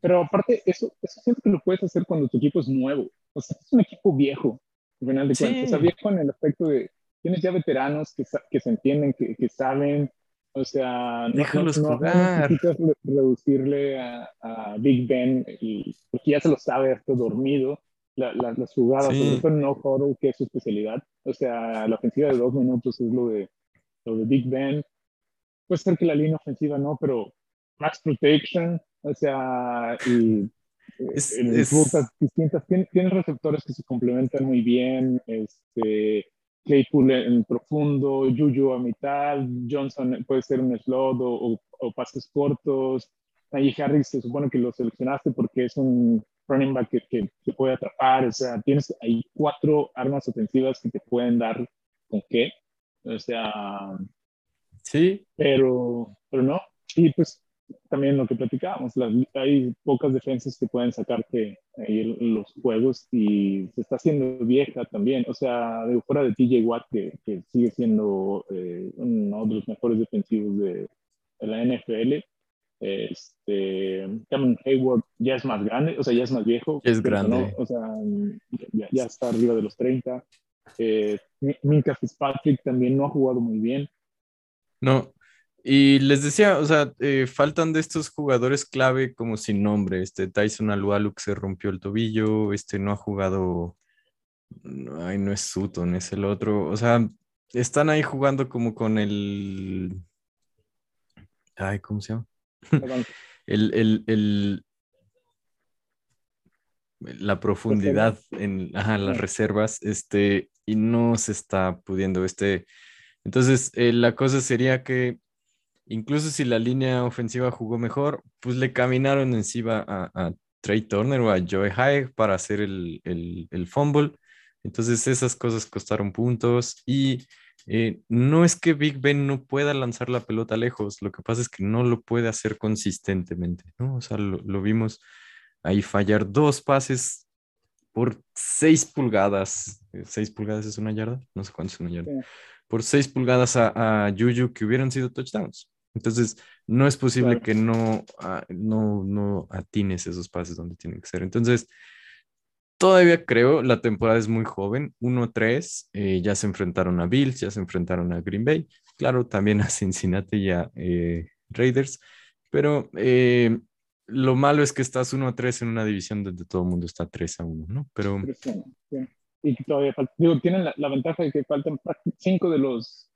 Pero aparte, eso, eso siento que lo puedes hacer cuando tu equipo es nuevo. O sea, es un equipo viejo, al final de cuentas. O sea, viejo en el aspecto de, tienes ya veteranos que, que se entienden, que, que, saben. O sea, no, jugar. necesitas reducirle a, a, Big Ben, y, porque ya se lo sabe, está dormido la, las jugadas, sí. sobre no Huddle, que es su especialidad. O sea, la ofensiva de dos minutos es lo de, lo de Big Ben. Puede ser que la línea ofensiva no, pero max protection, o sea, y Es, en es- rutas distintas. Tien- Tienes receptores que se complementan muy bien. Este, Claypool en profundo, Juju a mitad, Johnson puede ser un slot o, o- o pases cortos. Najee Harris se supone que lo seleccionaste porque es un running back que, que, que puede atrapar. O sea, tienes ahí cuatro armas ofensivas que te pueden dar con qué. O sea, sí, pero, pero no. Y pues también lo que platicábamos, las- hay pocas defensas que pueden sacarte ahí los juegos y se está haciendo vieja también. O sea, de fuera de TJ Watt, que, que sigue siendo eh, uno de los mejores defensivos de, de la NFL. Este, Cameron Hayward ya es más grande, o sea, ya es más viejo. Es grande. no, o sea, ya, ya está arriba de los 30. Eh, Minka Fitzpatrick también no ha jugado muy bien. no. Y les decía, o sea, eh, faltan de estos jugadores clave como sin nombre. Este Tyson Alualu que se rompió el tobillo, este no ha jugado. no, Ay, no es Sutton, es el otro. O sea, están ahí jugando como con el. Ay, ¿cómo se llama? El, el, el- la profundidad en ajá, las reservas, este, y no se está pudiendo, este. Entonces, eh, la cosa sería que incluso si la línea ofensiva jugó mejor, pues le caminaron encima a, a Trey Turner o a Joe High para hacer el, el, el fumble. Entonces, esas cosas costaron puntos y eh, no es que Big Ben no pueda lanzar la pelota lejos, lo que pasa es que no lo puede hacer consistentemente, ¿no? O sea, lo, lo vimos ahí fallar dos pases por seis pulgadas. Eh, ¿Seis pulgadas es una yarda? No sé cuánto es una yarda. Sí. Por seis pulgadas a, a Juju que hubieran sido touchdowns. Entonces, no es posible Claro. que no, ah, no, no atines esos pases donde tienen que ser. Entonces, todavía creo, la temporada es muy joven, 1-3, eh, ya se enfrentaron a Bills, ya se enfrentaron a Green Bay, claro, también a Cincinnati y a eh, Raiders, pero eh, lo malo es que estás 1-3 en una división donde todo el mundo está 3-1, ¿no? Pero Pero sí, sí. Y todavía falta, digo, tienen la, la ventaja de que faltan prácti- cinco de los,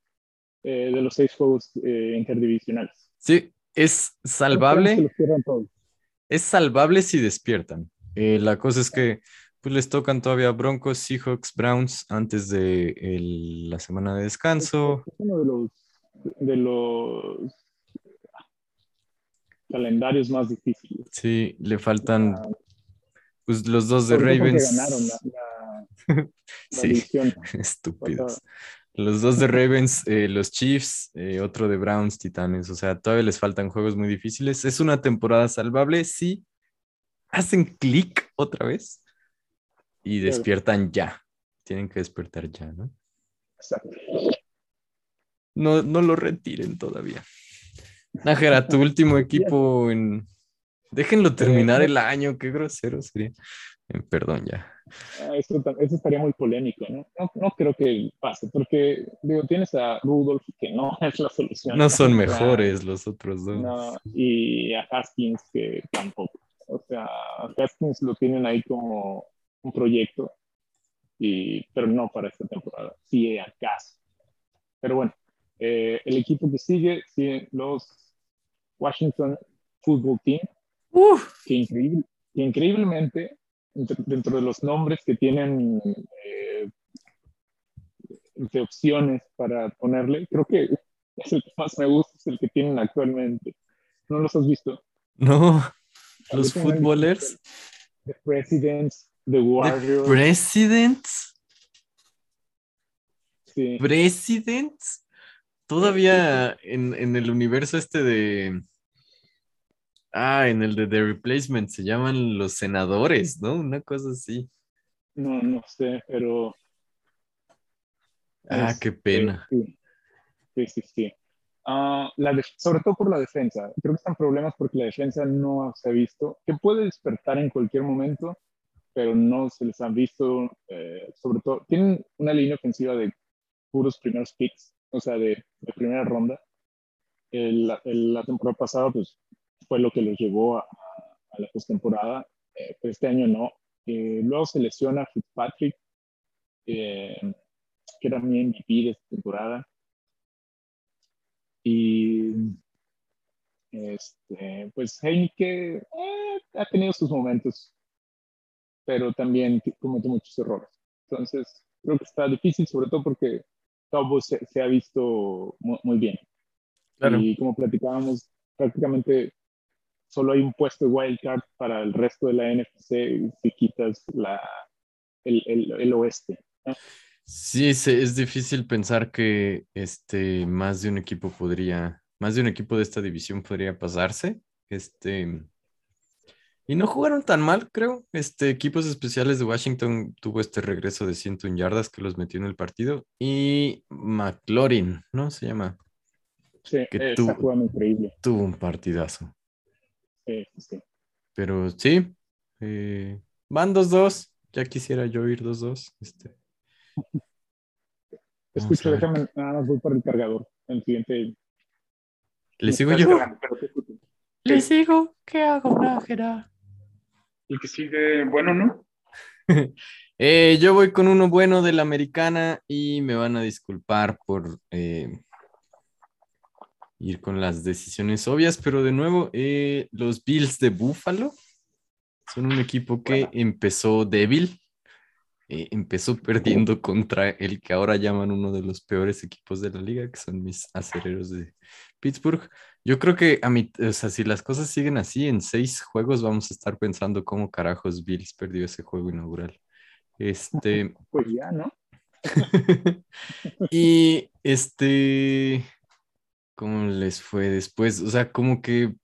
eh, de los seis juegos eh, interdivisionales. sí, es salvable. que todos. es salvable si despiertan. Eh, la cosa es que pues, les tocan todavía Broncos, Seahawks, Browns antes de el- la semana de descanso. Es uno de los, de los calendarios más difíciles. Sí, le faltan Ah, pues, los dos de Ravens. ganaron la, la- la Sí, división. estúpidos. Los dos de Ravens, eh, los Chiefs, eh, otro de Browns, Titanes. O sea, todavía les faltan juegos muy difíciles. Es una temporada salvable si hacen clic otra vez y despiertan ya. Tienen que despertar ya, ¿no? Exacto. No, no lo retiren todavía. Nájera, tu último equipo en. Déjenlo terminar no. el año, qué grosero sería. Eh, perdón, ya. Ah, Eso, ta- eso estaría muy polémico, ¿no? ¿no? No creo que pase, porque digo, tienes a Rudolph, que no es la solución. No son mejores los otros dos. No, y a Haskins que tampoco. O sea, a Haskins lo tienen ahí como un proyecto, y, pero no para esta temporada, si acaso. Pero bueno, eh, el equipo que sigue, sigue los Washington Football Team, que, increíble, que increíblemente, dentro- de los nombres que tienen eh, de opciones para ponerle, creo que es el que más me gusta, es el que tienen actualmente. ¿No los has visto? No, los footballers. The Presidents, The The Warriors. Presidents. sí. Presidents. Todavía en, en el universo este de. Ah, en el de The Replacement se llaman los senadores, ¿no? Una cosa así. No, no sé, pero. Ah, este, qué pena. Sí, sí, sí. sí. Ah, la def- sobre todo por la defensa. Creo que están problemas porque la defensa no se ha visto, que puede despertar en cualquier momento, pero no se les han visto. eh, sobre todo, tienen una línea ofensiva de puros primeros picks, o sea, de, de primera ronda. El- el- la temporada pasada, pues, fue lo que los llevó a, a la postemporada, eh, pero este año no. Eh, luego se lesiona Fitzpatrick, eh, que era mi MVP de esta temporada. Y este, pues Heineke eh, ha tenido sus momentos pero también comete muchos errores. Entonces, creo que está difícil, sobre todo porque todo se, se ha visto muy, bien. Y como platicábamos, prácticamente solo hay un puesto de wildcard para el resto de la NFC si quitas la, el, el, el oeste. Sí, es, difícil pensar que este, más de un equipo podría, más de un equipo de esta división podría pasarse. Este, y no jugaron tan mal, creo. Este, equipos especiales de Washington tuvo este regreso de 101 yardas que los metió en el partido. Y McLaurin, ¿no? Se llama. Sí, que increíble. Tuvo un partidazo. Sí, sí. Pero sí, eh, van 2-2. Ya quisiera yo ir 2-2. Este. Escucho, déjame nada más voy por el cargador. El siguiente. ¿Le sigo yo? Le sigo. ¿Qué hago, Nájera? El que sigue, bueno, ¿no? eh, yo voy con uno bueno de la americana y me van a disculpar por eh, ir con las decisiones obvias, pero de nuevo, eh, los Bills de Buffalo son un equipo que empezó débil, eh, empezó perdiendo contra el que ahora llaman uno de los peores equipos de la liga, que son mis acereros de Pittsburgh. Yo creo que a mí, o sea, si las cosas siguen así, en seis juegos vamos a estar pensando cómo carajos Bills perdió ese juego inaugural. Este. Pues ya, ¿no? y este. ¿Cómo les fue después? O sea, como que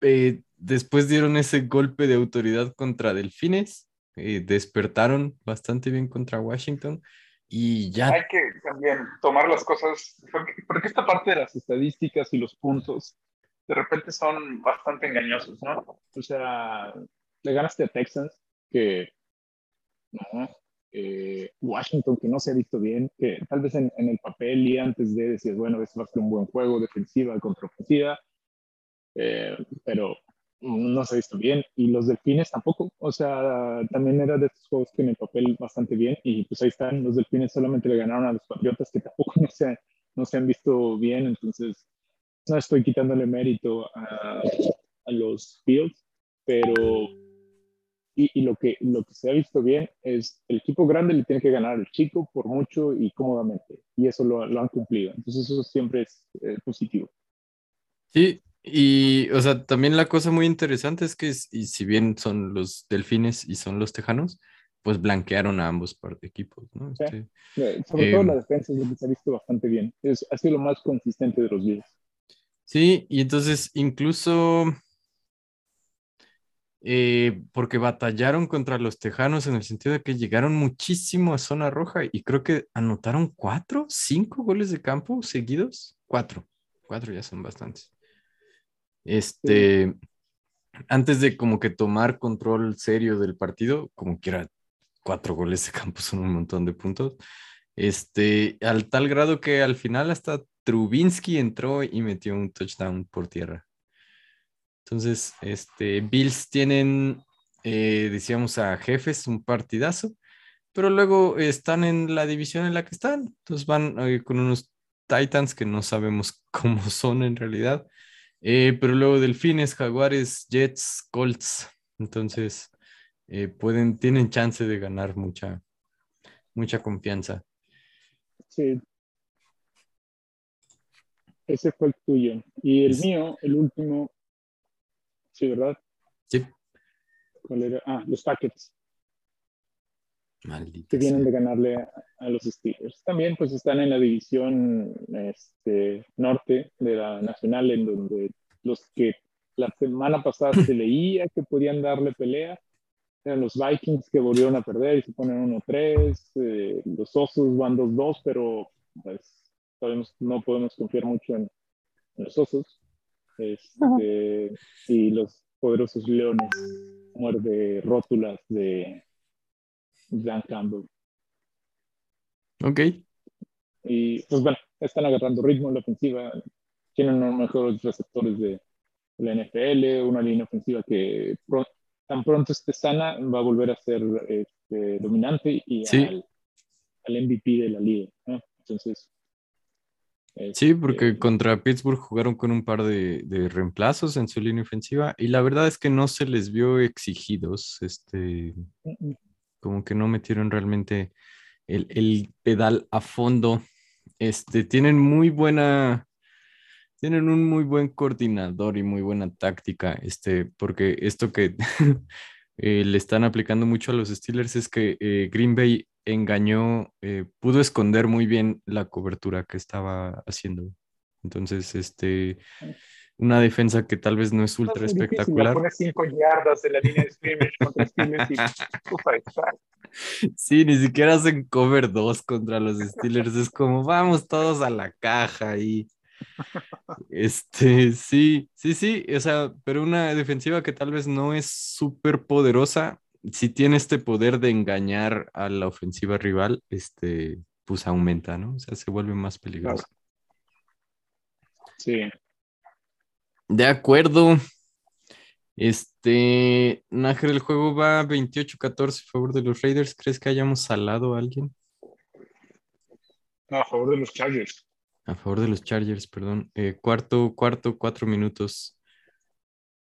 eh, después dieron ese golpe de autoridad contra Delfines, eh, despertaron bastante bien contra Washington y ya. Hay que también tomar las cosas, porque, esta parte de las estadísticas y los puntos de repente son bastante engañosos, ¿no? O sea, le ganaste a Texans, que no, eh, Washington, que no se ha visto bien, que tal vez en, el papel y antes de decir, bueno, esto va a un buen juego, defensiva, contra ofensiva, eh, pero no se ha visto bien. Y los delfines tampoco, o sea, también era de estos juegos que en el papel bastante bien y pues ahí están, los delfines solamente le ganaron a los patriotas que tampoco no se, no se han visto bien, entonces no estoy quitándole mérito a, a los Fields, pero y, y, lo, que, lo que se ha visto bien es el equipo grande le tiene que ganar al chico por mucho y cómodamente y eso lo, lo han cumplido, entonces eso siempre es eh, positivo. Sí, y, o sea, también la cosa muy interesante es que, y si bien son los delfines y son los tejanos, pues blanquearon a ambos equipos, ¿no? Este, sobre todo la em, defensa es lo que se ha visto bastante bien. Es, ha sido lo más consistente de los días. Sí, y entonces incluso eh, porque batallaron contra los tejanos en el sentido de que llegaron muchísimo a zona roja y creo que anotaron cuatro, cinco goles de campo seguidos. Cuatro, cuatro ya son bastantes. Este, antes de como que tomar control serio del partido, como que era cuatro goles de campo son un montón de puntos. Este, al tal grado que al final hasta Trubinsky entró y metió un touchdown por tierra. Entonces, este, Bills tienen, eh, decíamos a jefes, un partidazo, pero luego están en la división en la que están. Entonces van eh, con unos Titans que no sabemos cómo son en realidad. Eh, pero luego Delfines, Jaguares, Jets, Colts. Entonces, pueden, tienen chance de ganar mucha, mucha confianza. Sí. Ese fue el tuyo. Y el mío, el último, sí, ¿verdad? Sí. ¿Cuál era? Ah, los Packets. Maldito que vienen de ganarle a, los Steelers. También pues están en la división este, norte de la nacional, en donde los que la semana pasada se leía que podían darle pelea eran los Vikings que volvieron a perder y se ponen 1-3, eh, los Osos van 2-2, pero pues sabemos, no podemos confiar mucho en, los Osos. Este, y los poderosos Leones muerde rótulas de Dan Campbell. Ok. Y pues bueno, están agarrando ritmo en la ofensiva, tienen los mejores receptores de, la NFL, una línea ofensiva que tan pronto esté sana va a volver a ser este, dominante y al, MVP de la liga. Entonces, Sí, porque Este, contra Pittsburgh jugaron con un par de, de reemplazos en su línea ofensiva y la verdad es que no se les vio exigidos, este, como que no metieron realmente el, el pedal a fondo. Este, tienen muy buena, tienen un muy buen coordinador y muy buena táctica, este, porque esto que eh, le están aplicando mucho a los Steelers es que eh, Green Bay engañó, eh, pudo esconder muy bien la cobertura que estaba haciendo. Entonces, este, una defensa que tal vez no es no ultra es difícil, la espectacular. 5 yardas de la línea de scrimmage contra Steelers y. Sí, ni siquiera hacen cover 2 contra los Steelers. Es como, vamos todos a la caja y este, sí, sí, sí, o sea, pero una defensiva que tal vez no es súper poderosa, si tiene este poder de engañar a la ofensiva rival, este, pues aumenta, ¿no? O sea, se vuelve más peligrosa. Sí. De acuerdo. Este, Nájer, el juego va 28-14 a favor de los Raiders. ¿Crees que hayamos salado a alguien? No, a favor de los Chargers. A favor de los Chargers, perdón. Eh, cuarto, cuarto, cuatro minutos.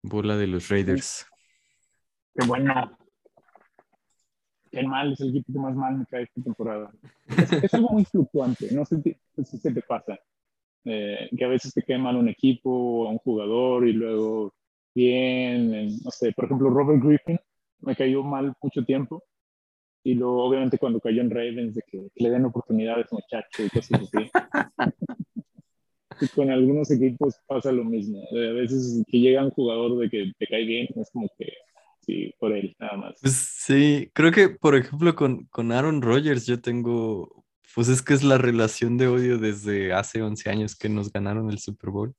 Bola de los Raiders. Qué bueno. Qué mal, es el equipo que más mal me cae esta temporada. Es, es algo muy fluctuante, no sé si, se te pasa. Eh, que a veces te cae mal un equipo o un jugador y luego bien, eh, no sé, por ejemplo, Robert Griffin me cayó mal mucho tiempo y luego obviamente cuando cayó en Ravens de que le den oportunidades muchacho y cosas así. y con algunos equipos pasa lo mismo. Eh, a veces que llega un jugador de que te cae bien, es como que sí, por él, nada más. Pues sí, creo que, por ejemplo, con, con Aaron Rodgers yo tengo, pues es que es la relación de odio desde hace 11 años que nos ganaron el Super Bowl,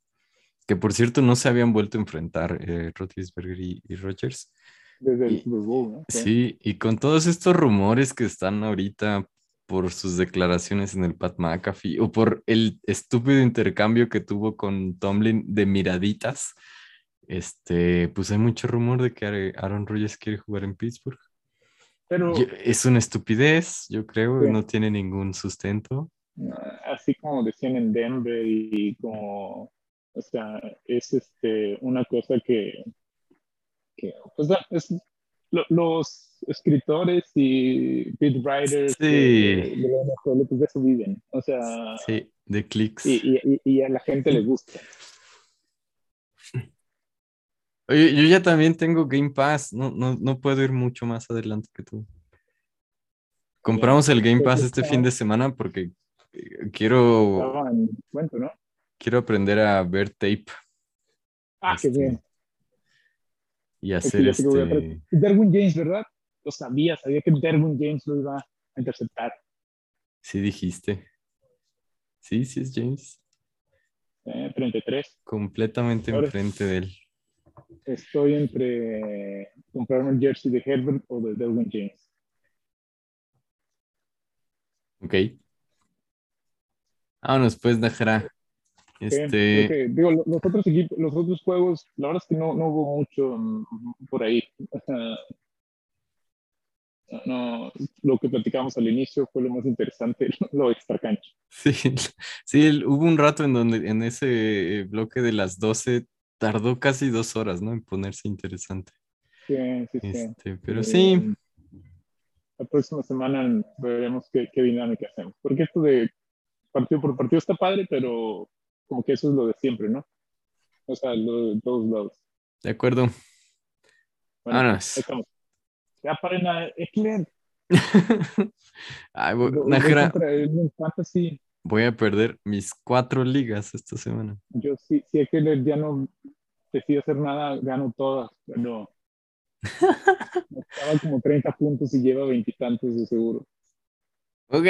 que por cierto no se habían vuelto a enfrentar eh, Roethlisberger y, y Rodgers. Desde el Super Bowl, ¿no? Sí, y con todos estos rumores que están ahorita por sus declaraciones en el Pat McAfee o por el estúpido intercambio que tuvo con Tomlin de miraditas, este, pues hay mucho rumor de que Aaron Rodgers quiere jugar en Pittsburgh. Pero Yo- es una estupidez, yo creo, Sí. no tiene ningún sustento. así como decían en Denver y como, o sea, es este, una cosa que, que pues, da- es, lo- los escritores y beat writers Sí. de, de la NFL, pues de eso viven. O sea, Sí, de clics. y, y- y a la gente le gusta. Oye, yo ya también tengo Game Pass, no, no, no puedo ir mucho más adelante que tú. Compramos el Game Pues Pass este fin de semana porque eh, quiero, quiero aprender a ver tape Ah, qué Este, bien. y Es que hacer este. Derwin James, ¿verdad? Lo sabía, sabía que Derwin James lo iba a interceptar. Sí dijiste. Sí, sí es James. Eh, 33. Completamente enfrente de él. Estoy entre comprarme el jersey de Herbert o de Derwin James. Ok. Vámonos pues, Najera. Eh, Este, digo, lo- los otros equipos, los otros juegos, la verdad es que no, no hubo mucho mm, por ahí. No, lo que platicamos al inicio fue lo más interesante, lo extra cancha. sí, sí, hubo un rato en donde en ese bloque de las 12 tardó casi dos horas, ¿no? En ponerse interesante. Sí, sí, sí. Este, pero Eh, sí, La próxima semana veremos qué, qué dinámica hacemos. Porque esto de partido por partido está padre, pero como que eso es lo de siempre, ¿no? O sea, lo de todos lados. de acuerdo. Bueno, Vámonos. estamos. Ya paren a Eckler. Ay, Najera, en fantasy. Voy a perder mis cuatro ligas esta semana. Yo sí, si Eckler ya no decide hacer nada, gano todas, pero estaba como 30 puntos y lleva veintitantos de seguro. Ok,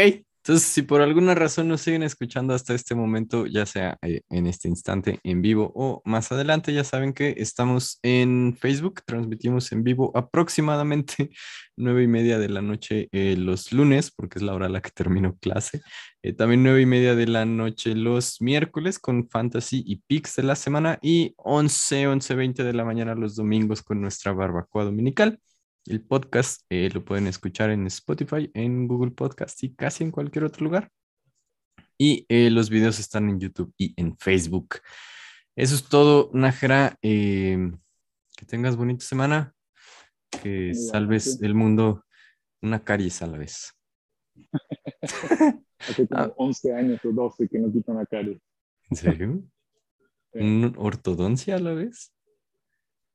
entonces si por alguna razón nos siguen escuchando hasta este momento, ya sea eh, en este instante en vivo o más adelante, ya saben que estamos en Facebook, transmitimos en vivo aproximadamente nueve y media de la noche eh, los lunes, porque es la hora a la que termino clase. Eh, también nueve y media de la noche los miércoles con Fantasy y Picks de la semana y 11, 11, 20 de la mañana los domingos con nuestra barbacoa dominical. El podcast eh, lo pueden escuchar en Spotify, en Google Podcast y casi en cualquier otro lugar. y eh, los videos están en YouTube y en Facebook. Eso es todo, Nájera. Eh, que tengas bonita semana. Que salves el mundo una carie a la vez. Hace como 11 ah. años o 12 que no quito una carie. ¿En serio? ¿Una ortodoncia a la vez?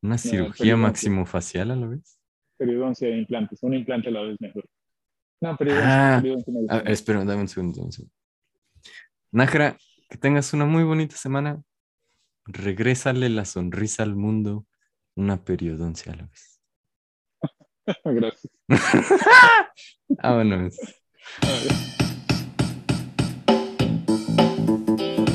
¿Una cirugía maximofacial a la vez? Periodoncia de implantes. Un implante a la vez mejor. No, periodoncia. Ah, ah, espera, dame un segundo. Un segundo. Nájera, que tengas una muy bonita semana. Regrésale la sonrisa al mundo, una periodoncia a la vez. Gracias. Vámonos. Thank you.